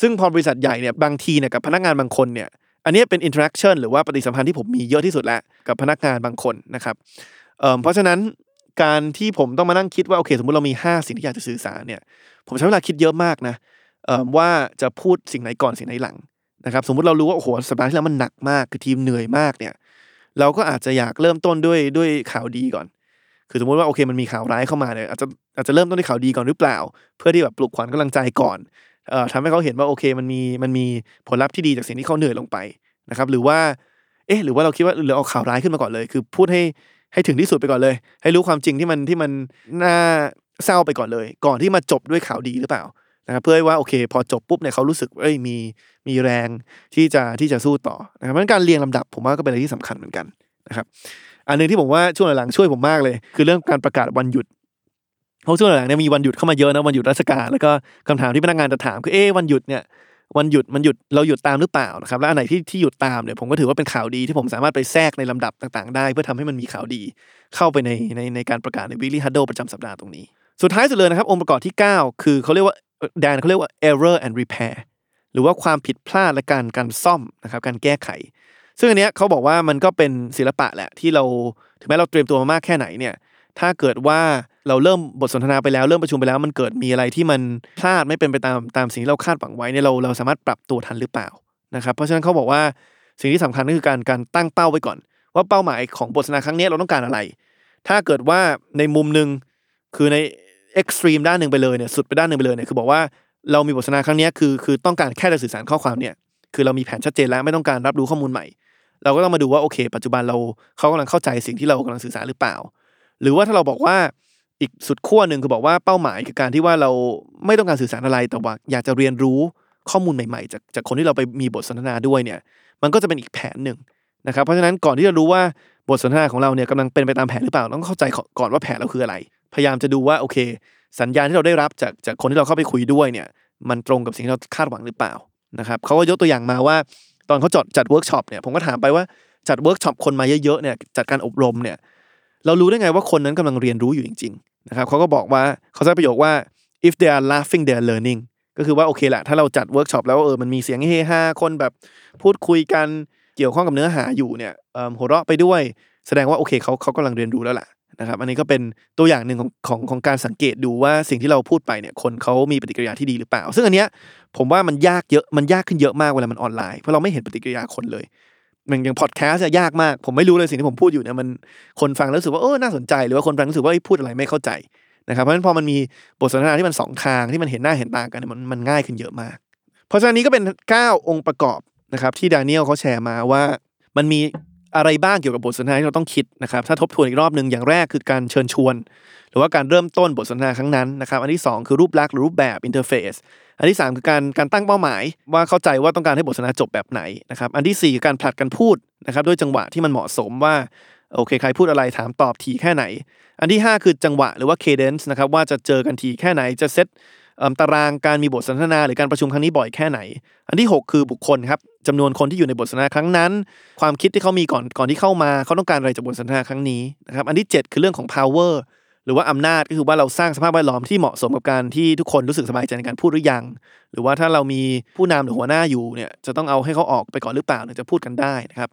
ซึ่งพอบริษัทใหญ่เนี่ยบางทีเนี่ยกับพนักงานบางคนเนี่ย อันนี้เป็น interaction หรือว่าปฏิสัมพันธ์ที่ผมมีเยอะที่สุดแล้วกับพนักงานบางคนนะครับเพราะฉะนั้นการที่ผมต้องมานั่งคิดว่าโอเค สมมติเรามี 5 สิ่งที่อยากจะสื่อสารเนี่ยผมใช้เวลาคิดเยอะมากนะว่าจะพูดสิ่งไหนก่อนสิ่งไหนหลังนะครับสมมุติเรารู้ว่าโอ้โหสัปดาห์ที่แล้วมันหนักมากคือทีมเหนื่อยมากเนี่ยเราก็อาจจะอยากเริ่มต้นด้วยด้วยข่าวดีก่อน คือสมมติว่าโอเคมันมีข่าวร้ายเข้ามาเนี่ยอาจจะอาจจะเริ่มต้นด้วยข่าวดีก่อนหรือเปล่า เพื่อที่แบบปลุกขวัญกำลังใจก่อน เอ่อทำให้เขาเห็นว่าโอเคมันมีมันมีผลลัพธ์ที่ดีจากสิ่งที่เขาเหนื่อยลงไปนะครับ หรือว่า เอ๊ะ หรือว่าเราคิดว่าหรือเอาข่าวร้ายขึ้นมาก่อนเลย คือพูดให้ให้ถึงที่สุดไปก่อนเลย ให้รู้ความจริงที่มันที่มันน่าเศร้าไปก่อนเลย ก่อนที่มาจบด้วยข่าวดีหรือเปล่านะครับเพื่อให้ว่าโอเค พอจบปุ๊บเนี่ยเขารู้สึกเอ้ยมีมีแรงที่จะที่จะสู้ต่อนะครับเพราะฉะนั้นการเรียงลำดับผมว่าก็เป็นอะไรที่สำคัญเหมือนกันนะครับอันหนึงที่ผมว่าช่วงหลังๆช่วยผมมากเลย คือเรื่องการประกาศวันหยุด เพราะช่วงหลังเนี่ยมีวันหยุดเข้ามาเยอะนะวันหยุดราชการแล้วก็คำถามที่พนักงานจะถามคือเอ๊วันหยุดเนี่ยวันหยุดมันหยุดเราหยุดตามหรือเปล่านะครับแล้วอันไหนที่ที่หยุดตามเนี่ยผมก็ถือว่าเป็นข่าวดีที่ผมสามารถไปแทรกในลำดับต่างๆ ได้ เพื่อทำให้มันมีข่าวดี เข้าไปในในในการประกาศใน weekly huddle ประจำสัปดาห์ตรงนี้ สุดท้ายสุดเลยนะครับ องค์ประกอบที่ 9 คือเขาเรียกว่าแดนเขาเรียกว่า error and repair หรือว่าความผิดพลาดและการการซ่อมนะครับการแก้ไข ซึ่งอันเนี้ยเขาบอกว่ามันก็เป็นศิลปะแหละที่เราถึงแม้เราเตรียมตัวมามากแค่ไหนเนี่ยถ้าเกิดว่า เราเริ่มบทสนทนาไปแล้วเริ่มประชุมไปแล้ว มันเกิดมีอะไรที่มันพลาดไม่เป็นไปตามตามสิ่งที่เราคาดหวังไว้เนี่ยเราเราสามารถปรับตัวทันหรือเปล่านะครับเพราะฉะนั้นเขาบอกว่าสิ่งที่สำคัญก็คือการการตั้งเป้าไว้ก่อน ว่าเป้าหมายของบทสนทนาครั้งนี้เราต้องการอะไร ถ้าเกิดว่าในมุมหนึ่งคือใน extreme ด้านหนึ่งไปเลยเนี่ยสุดไปด้านหนึ่งไปเลยเนี่ยคือบอกว่าเรามีบทสนทนาครั้งนี้คือคือต้องการแค่จะสื่อสารข้อความเนี่ยคือเรามีแผนชัดเจนแล้วไม่ต้องการรับรู้ข้อมูลใหม่ เราก็ต้องมาดูว่าโอเค ปัจจุบันเราเขากำลังเข้าใจสิ่งที่เรากำลังสื่อสารหรือเปล่า หรือว่าถ้าเราบอกว่า อีกสุดขั้วหนึ่งคือบอกว่าเป้าหมายคือการที่ว่าเราไม่ต้องการสื่อสารอะไรแต่ว่า อยากจะเรียนรู้ข้อมูลใหม่ๆ จากจากคนที่เราไปมีบทสนทนาด้วยเนี่ย มันก็จะเป็นอีกแผนหนึ่งนะครับเพราะฉะนั้นก่อนที่จะรู้ว่าบทสนทนาของเราเนี่ยกำลังเป็นไปตามแผนหรือเปล่าต้องเข้าใจก่อนว่าแผนเราคืออะไร พยายามจะดูว่าโอเค สัญญาณที่เราได้รับจากจากคนที่เราเข้าไปคุยด้วยเนี่ย มันตรงกับสิ่งที่เราคาดหวังหรือเปล่านะครับเขาก็ยกตัวอย่างมาว่า ตอนเขาจัดจัดเวิร์กช็อปเนี่ยผมก็ถามไปว่าจัดเวิร์กช็อปคนมาเยอะๆเนี่ยจัดการอบรมเนี่ยเรารู้ได้ไงว่าคนนั้นกำลังเรียนรู้อยู่จริง นะครับเขาก็บอกว่าเขาใช้ประโยคว่า if they are laughing they are learning ก็คือว่าโอเคแหละถ้าเราจัดเวิร์กช็อปแล้วเออมันมีเสียงเฮฮาคนแบบพูดคุยกันเกี่ยวข้องกับเนื้อหาอยู่เนี่ยหัวเราะไปด้วย แสดงว่าโอเคเขาเขากำลังเรียนรู้แล้วล่ะนะครับอันนี้ก็เป็นตัวอย่างหนึ่งของของของการสังเกตดูว่าสิ่งที่เราพูดไปเนี่ยคนเขามีปฏิกิริยาที่ดีหรือเปล่า ซึ่งอันเนี้ยผมว่ามันยากเยอะมันยากขึ้นเยอะมากเวลามันออนไลน์เพราะเราไม่เห็นปฏิกิริยาคนเลย มันอย่างพอดแคสต์ยากมาก ผมไม่รู้เลยสิ่งที่ผมพูดอยู่เนี่ยมันคนฟังแล้วรู้สึกว่าเออน่าสนใจหรือว่าคนฟังรู้สึกว่าพูดอะไรไม่เข้าใจนะครับเพราะฉะนั้นพอมันมีบทสนทนาที่มันสองทางที่มันเห็นหน้าเห็นตากันเนี่ยมันมันง่ายขึ้นเยอะมาก เพราะฉะนั้นนี้ก็เป็น 9 องค์ประกอบนะครับที่ดานิเอลเขาแชร์มาว่ามันมี อะไรบ้างเกี่ยวกับบทสนทนาที่เราต้องคิดนะครับถ้าทบทวนอีกรอบหนึ่งอย่างแรกคือการเชิญชวน หรือว่าการเริ่มต้นบทสนทนาครั้งนั้นนะครับอันที่ 2 คือรูปลักษณ์หรือรูปแบบอินเทอร์เฟซอันที่ 3 คือการการตั้งเป้าหมาย ว่าเข้าใจว่าต้องการให้บทสนทนาจบแบบไหนนะครับอันทีสี่4คือการผลัดกันพูดนะครับด้วยจังหวะที่มันเหมาะสมว่าโอเคใครพูดอะไรถามตอบทีแค่ไหน อันที่ 5 คือจังหวะหรือว่า cadence นะครับว่าจะเจอกันทีแค่ไหนจะเซตเอิ่มตารางการมีบทสนทนา หรือการประชุมครั้งนี้บ่อยแค่ไหน อันที่ 6 คือบุคคลครับ จำนวนคนที่อยู่ในบทสนทนาครั้งนั้น ความคิดที่เขามีก่อนก่อนที่เข้ามาเขาต้องการอะไรจากบทสนทนาครั้งนี้นะครับอันที่ 7 คือเรื่องของ power หรือว่าอำนาจก็คือว่าเราสร้างสภาพแวดล้อมที่เหมาะสมกับการที่ทุกคนรู้สึกสบายใจในการพูดหรือยัง หรือว่าถ้าเรามีผู้นำหรือหัวหน้าอยู่เนี่ยจะต้องเอาให้เขาออกไปก่อนหรือเปล่าถึงจะพูดกันได้นะครับ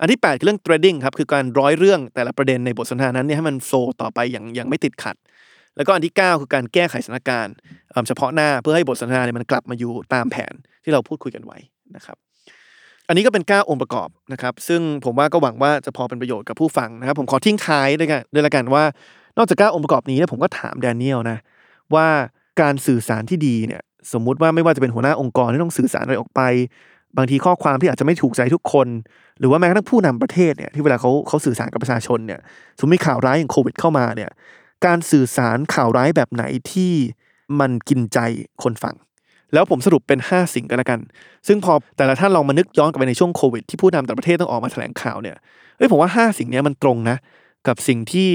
อันที่ 8 คือเรื่อง threading ครับคือการร้อยเรื่องแต่ละประเด็นในบทสนทนานั้นเนี่ยให้มันโฟล์ต่อไปอย่างอย่างไม่ติดขัด แล้วก็อันที่ 9 คือการแก้ไขสถานการณ์เอิ่มเฉพาะหน้าเพื่อให้บทสนทนาเนี่ยมันกลับมาอยู่ตามแผนที่เราพูดคุยกันไว้นะครับ อันนี้ก็เป็น 9 องค์ประกอบนะครับซึ่งผมว่าก็หวังว่าจะพอเป็นประโยชน์กับผู้ฟังนะครับ ผมขอทิ้งท้ายด้วยกันด้วยละกันว่า นอกจาก 9 องค์ประกอบนี้เนี่ยผมก็ถามแดเนียลนะว่าการสื่อสารที่ดีเนี่ยสมมุติว่าไม่ว่าจะเป็นหัวหน้าองค์กรที่ต้องสื่อสารอะไรออกไป บางทีข้อความที่อาจจะไม่ถูกใจทุกคน หรือว่าแม้กระทั่งผู้นำประเทศเนี่ยที่เวลาเขาเขาสื่อสารกับประชาชนเนี่ยสมมติข่าวร้ายอย่างโควิดเข้ามาเนี่ยการสื่อสารข่าวร้ายแบบไหนที่มันกินใจคนฟัง แล้วผมสรุปเป็น 5 สิ่งกันละกัน ซึ่งพอแต่ละท่านลองมานึกย้อนกลับไปในช่วงโควิดที่ผู้นำต่างประเทศต้องออกมาแถลงข่าวเนี่ยเอ้ยผมว่า 5 สิ่งนี้มันตรงนะ กับสิ่งที่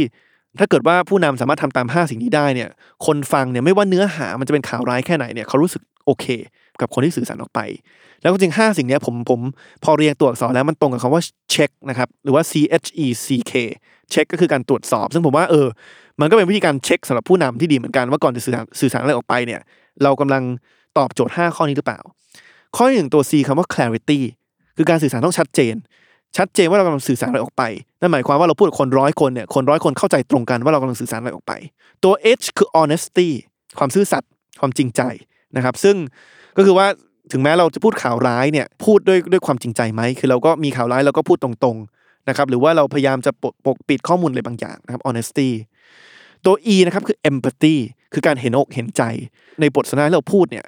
ถ้าเกิดว่าผู้นำสามารถทำตาม 5 สิ่งนี้ได้เนี่ย คนฟังเนี่ยไม่ว่าเนื้อหามันจะเป็นข่าวร้ายแค่ไหนเนี่ยเขารู้สึกโอเค กับคนที่สื่อสารออกไป แล้วก็จริง 5 สิ่งนี้ผมผมพอเรียงตัวอักษรแล้วมันตรงกับคำว่าเช็คนะครับหรือว่า C H E C K เช็คก็คือการตรวจสอบ ซึ่งผมว่าเออ มันก็เป็นวิธีการเช็คสำหรับผู้นำที่ดีเหมือนกันว่าก่อนจะสื่อสารสื่อสารอะไรออกไปเนี่ย เรากำลัง ตอบโจทย์ 5 ข้อนี้หรือเปล่า ข้อหนึ่งตัว C คำว่า clarity คือการสื่อสารต้องชัดเจน ชัดเจนว่าเรากำลังสื่อสารอะไรออกไป นั่นหมายความว่าเราพูดกับคนร้อยคนเนี่ย คนร้อยคนเข้าใจตรงกันว่าเรากำลังสื่อสารอะไรออกไป ตัว H คือ honesty ความซื่อสัตย์ ความจริงใจนะครับ ซึ่งก็คือว่าถึงแม้เราจะพูดข่าวร้ายเนี่ย พูดด้วยด้วยความจริงใจไหม คือเราก็มีข่าวร้ายเราก็พูดตรงๆนะครับ หรือว่าเราพยายามจะปกปกปิดข้อมูลอะไรบางอย่างนะครับ honesty ตัว E นะครับคือ empathy คือการเห็นอกเห็นใจ ในบทสนทนาที่เราพูดเนี่ย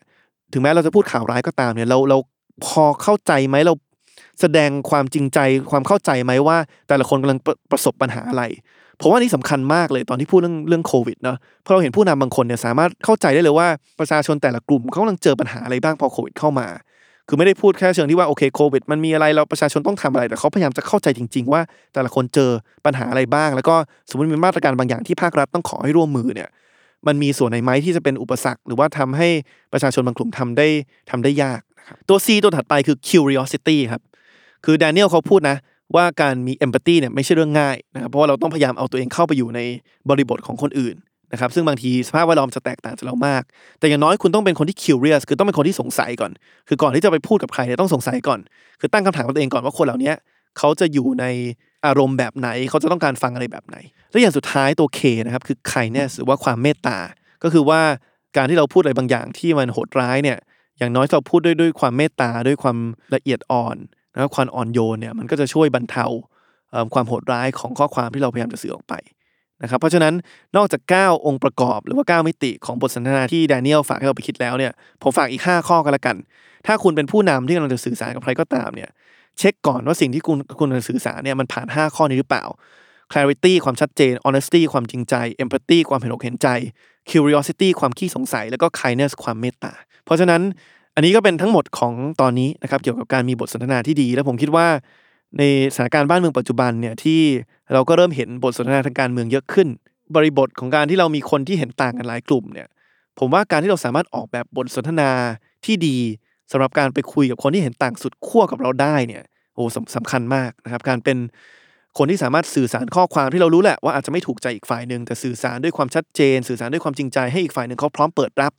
ถึงแม้เราจะพูดข่าวร้ายก็ตามเนี่ยเราเราพอเข้าใจไหมเราแสดงความจริงใจความเข้าใจไหมว่า แต่ละคนกำลังประประสบปัญหาอะไรผมว่านี่สำคัญมากเลยตอนที่พูดเรื่องเรื่องโควิดเนาะเพราะเราเห็นผู้นำบางคนเนี่ยสามารถเข้าใจได้เลยว่าประชาชนแต่ละกลุ่มเขากำลังเจอปัญหาอะไรบ้างพอโควิดเข้ามา คือไม่ได้พูดแค่เชิงที่ว่าโอเคโควิดมันมีอะไรเราประชาชนต้องทำอะไรแต่เขาพยายามจะเข้าใจจริง ๆ ว่าแต่ละคนเจอปัญหาอะไรบ้าง แล้วก็สมมติมีมาตรการบางอย่างที่ภาครัฐต้องขอให้ร่วมมือเนี่ย มันมีส่วนไหนไหมที่จะเป็นอุปสรรค หรือว่าทำให้ประชาชนบางกลุ่มทำได้ทำได้ยากนะครับตัว C ตัวถัดไปคือ curiosity ครับคือแดเนียลเขาพูดนะว่าการมี empathy เนี่ยไม่ใช่เรื่องง่ายนะครับเพราะว่าเราต้องพยายามเอาตัวเองเข้าไปอยู่ในบริบทของคนอื่นนะครับซึ่งบางทีสภาพแวดล้อมจะแตกต่างจากเรามาก แต่อย่างน้อยคุณต้องเป็นคนที่ curious คือต้องเป็นคนที่สงสัยก่อน คือก่อนที่จะไปพูดกับใครเนี่ยต้องสงสัยก่อน คือตั้งคำถามกับตัวเองก่อนว่าคนเหล่านี้ เขาจะอยู่ในอารมณ์แบบไหน เขาจะต้องการฟังอะไรแบบไหน และอย่างสุดท้ายตัว K นะครับคือ kindness หรือว่าความเมตตา ก็คือว่าการที่เราพูดอะไรบางอย่างที่มันโหดร้ายเนี่ย อย่างน้อยเราพูดด้วยด้วยความเมตตาด้วยความละเอียดอ่อนนะครับความอ่อนโยนเนี่ยมันก็จะช่วยบรรเทาความโหดร้ายของข้อความที่เราพยายามจะสื่อออกไปนะครับเพราะฉะนั้นนอกจาก 9 องค์ประกอบ หรือว่า 9 มิติของบทสนทนาที่แดเนียลฝากให้เราไปคิดแล้วเนี่ยผมฝากอีก 5 ข้อกันละกัน ถ้าคุณเป็นผู้นำที่กำลังจะสื่อสารกับใครก็ตามเนี่ย เช็คก่อนว่าสิ่งที่คุณคุณสื่อสารเนี่ยมันผ่าน 5 ข้อนี้หรือเปล่า clarity ความชัดเจน honesty ความจริงใจ empathy ความเห็นอกเห็นใจ curiosity ความขี้สงสัย แล้วก็ kindness ความเมตตา เพราะฉะนั้นอันนี้ก็เป็นทั้งหมดของตอนนี้นะครับเกี่ยวกับการมีบทสนทนาที่ดี และผมคิดว่า ในสถานการณ์บ้านเมืองปัจจุบันเนี่ยที่เราก็เริ่มเห็นบทสนทนาทางการเมืองเยอะขึ้น บริบทของการที่เรามีคนที่เห็นต่างกันหลายกลุ่มเนี่ยผมว่าการที่เราสามารถออกแบบบทสนทนาที่ดี สำหรับการไปคุยกับคนที่เห็นต่างสุดขั้วกับเราได้เนี่ยโอ้สำสำคัญมากนะครับการเป็นคนที่สามารถสื่อสารข้อความที่เรารู้แหละว่าอาจจะไม่ถูกใจอีกฝ่ายหนึ่งแต่สื่อสารด้วยความชัดเจน สื่อสารด้วยความจริงใจให้อีกฝ่ายหนึ่งเขาพร้อมเปิดรับ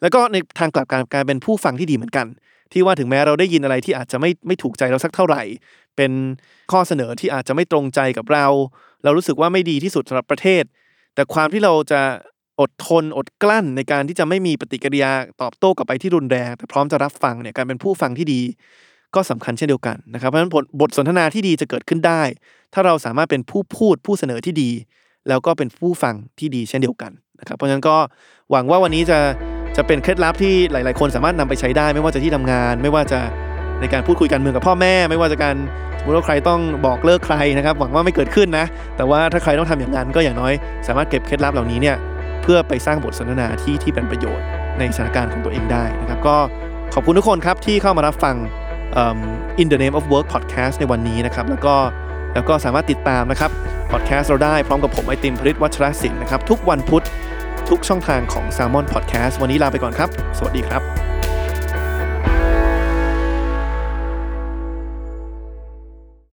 แล้วก็ในทางกลับการการเป็นผู้ฟังที่ดีเหมือนกัน ที่ว่าถึงแม้เราได้ยินอะไรที่อาจจะไม่ไม่ถูกใจเราสักเท่าไหร่ เป็นข้อเสนอที่อาจจะไม่ตรงใจกับเรา เรารู้สึกว่าไม่ดีที่สุดสำหรับประเทศ แต่ความที่เราจะ อดทนอดกลั้นในการที่จะไม่มีปฏิกิริยาตอบโต้กลับไปที่รุนแรง แต่พร้อมจะรับฟังเนี่ยการเป็นผู้ฟังที่ดี ก็สำคัญเช่นเดียวกันนะครับเพราะฉะนั้นบทสนทนาที่ดีจะเกิดขึ้นได้ ถ้าเราสามารถเป็นผู้พูดผู้เสนอที่ดี แล้วก็เป็นผู้ฟังที่ดีเช่นเดียวกันนะครับเพราะฉะนั้นก็หวังว่าวันนี้จะจะเป็นเคล็ดลับที่หลาย ๆ คนสามารถนำไปใช้ได้ ไม่ว่าจะที่ทำงาน ไม่ว่าจะในการพูดคุยการเมืองกับพ่อแม่ ไม่ว่าจะการสมมติว่าใครต้องบอกเลิกใครนะครับหวังว่าไม่เกิดขึ้นนะ แต่ว่าถ้าใครต้องทำอย่างนั้นก็อย่างน้อย สามารถเก็บเคล็ดลับเหล่านี้เนี่ย พื่อไปสร้างบทสนทนาที่ที่เป็นประโยชน์ในสถานการณ์ของตัวเองได้นะครับก็ขอบคุณทุกคนครับที่เข้ามารับฟังอิ่ม In the Name of Work Podcast ในวันนี้นะครับแล้วก็แล้วก็สามารถติดตามนะครับพอดแคสต์เราได้พร้อมกับผมไอติมพริตวัชรศิลป์นะครับทุกวันพุธทุกช่องทางของ s ซ l m o n Podcast วันนี้ลาไปก่อนครับ สวัสดีครับ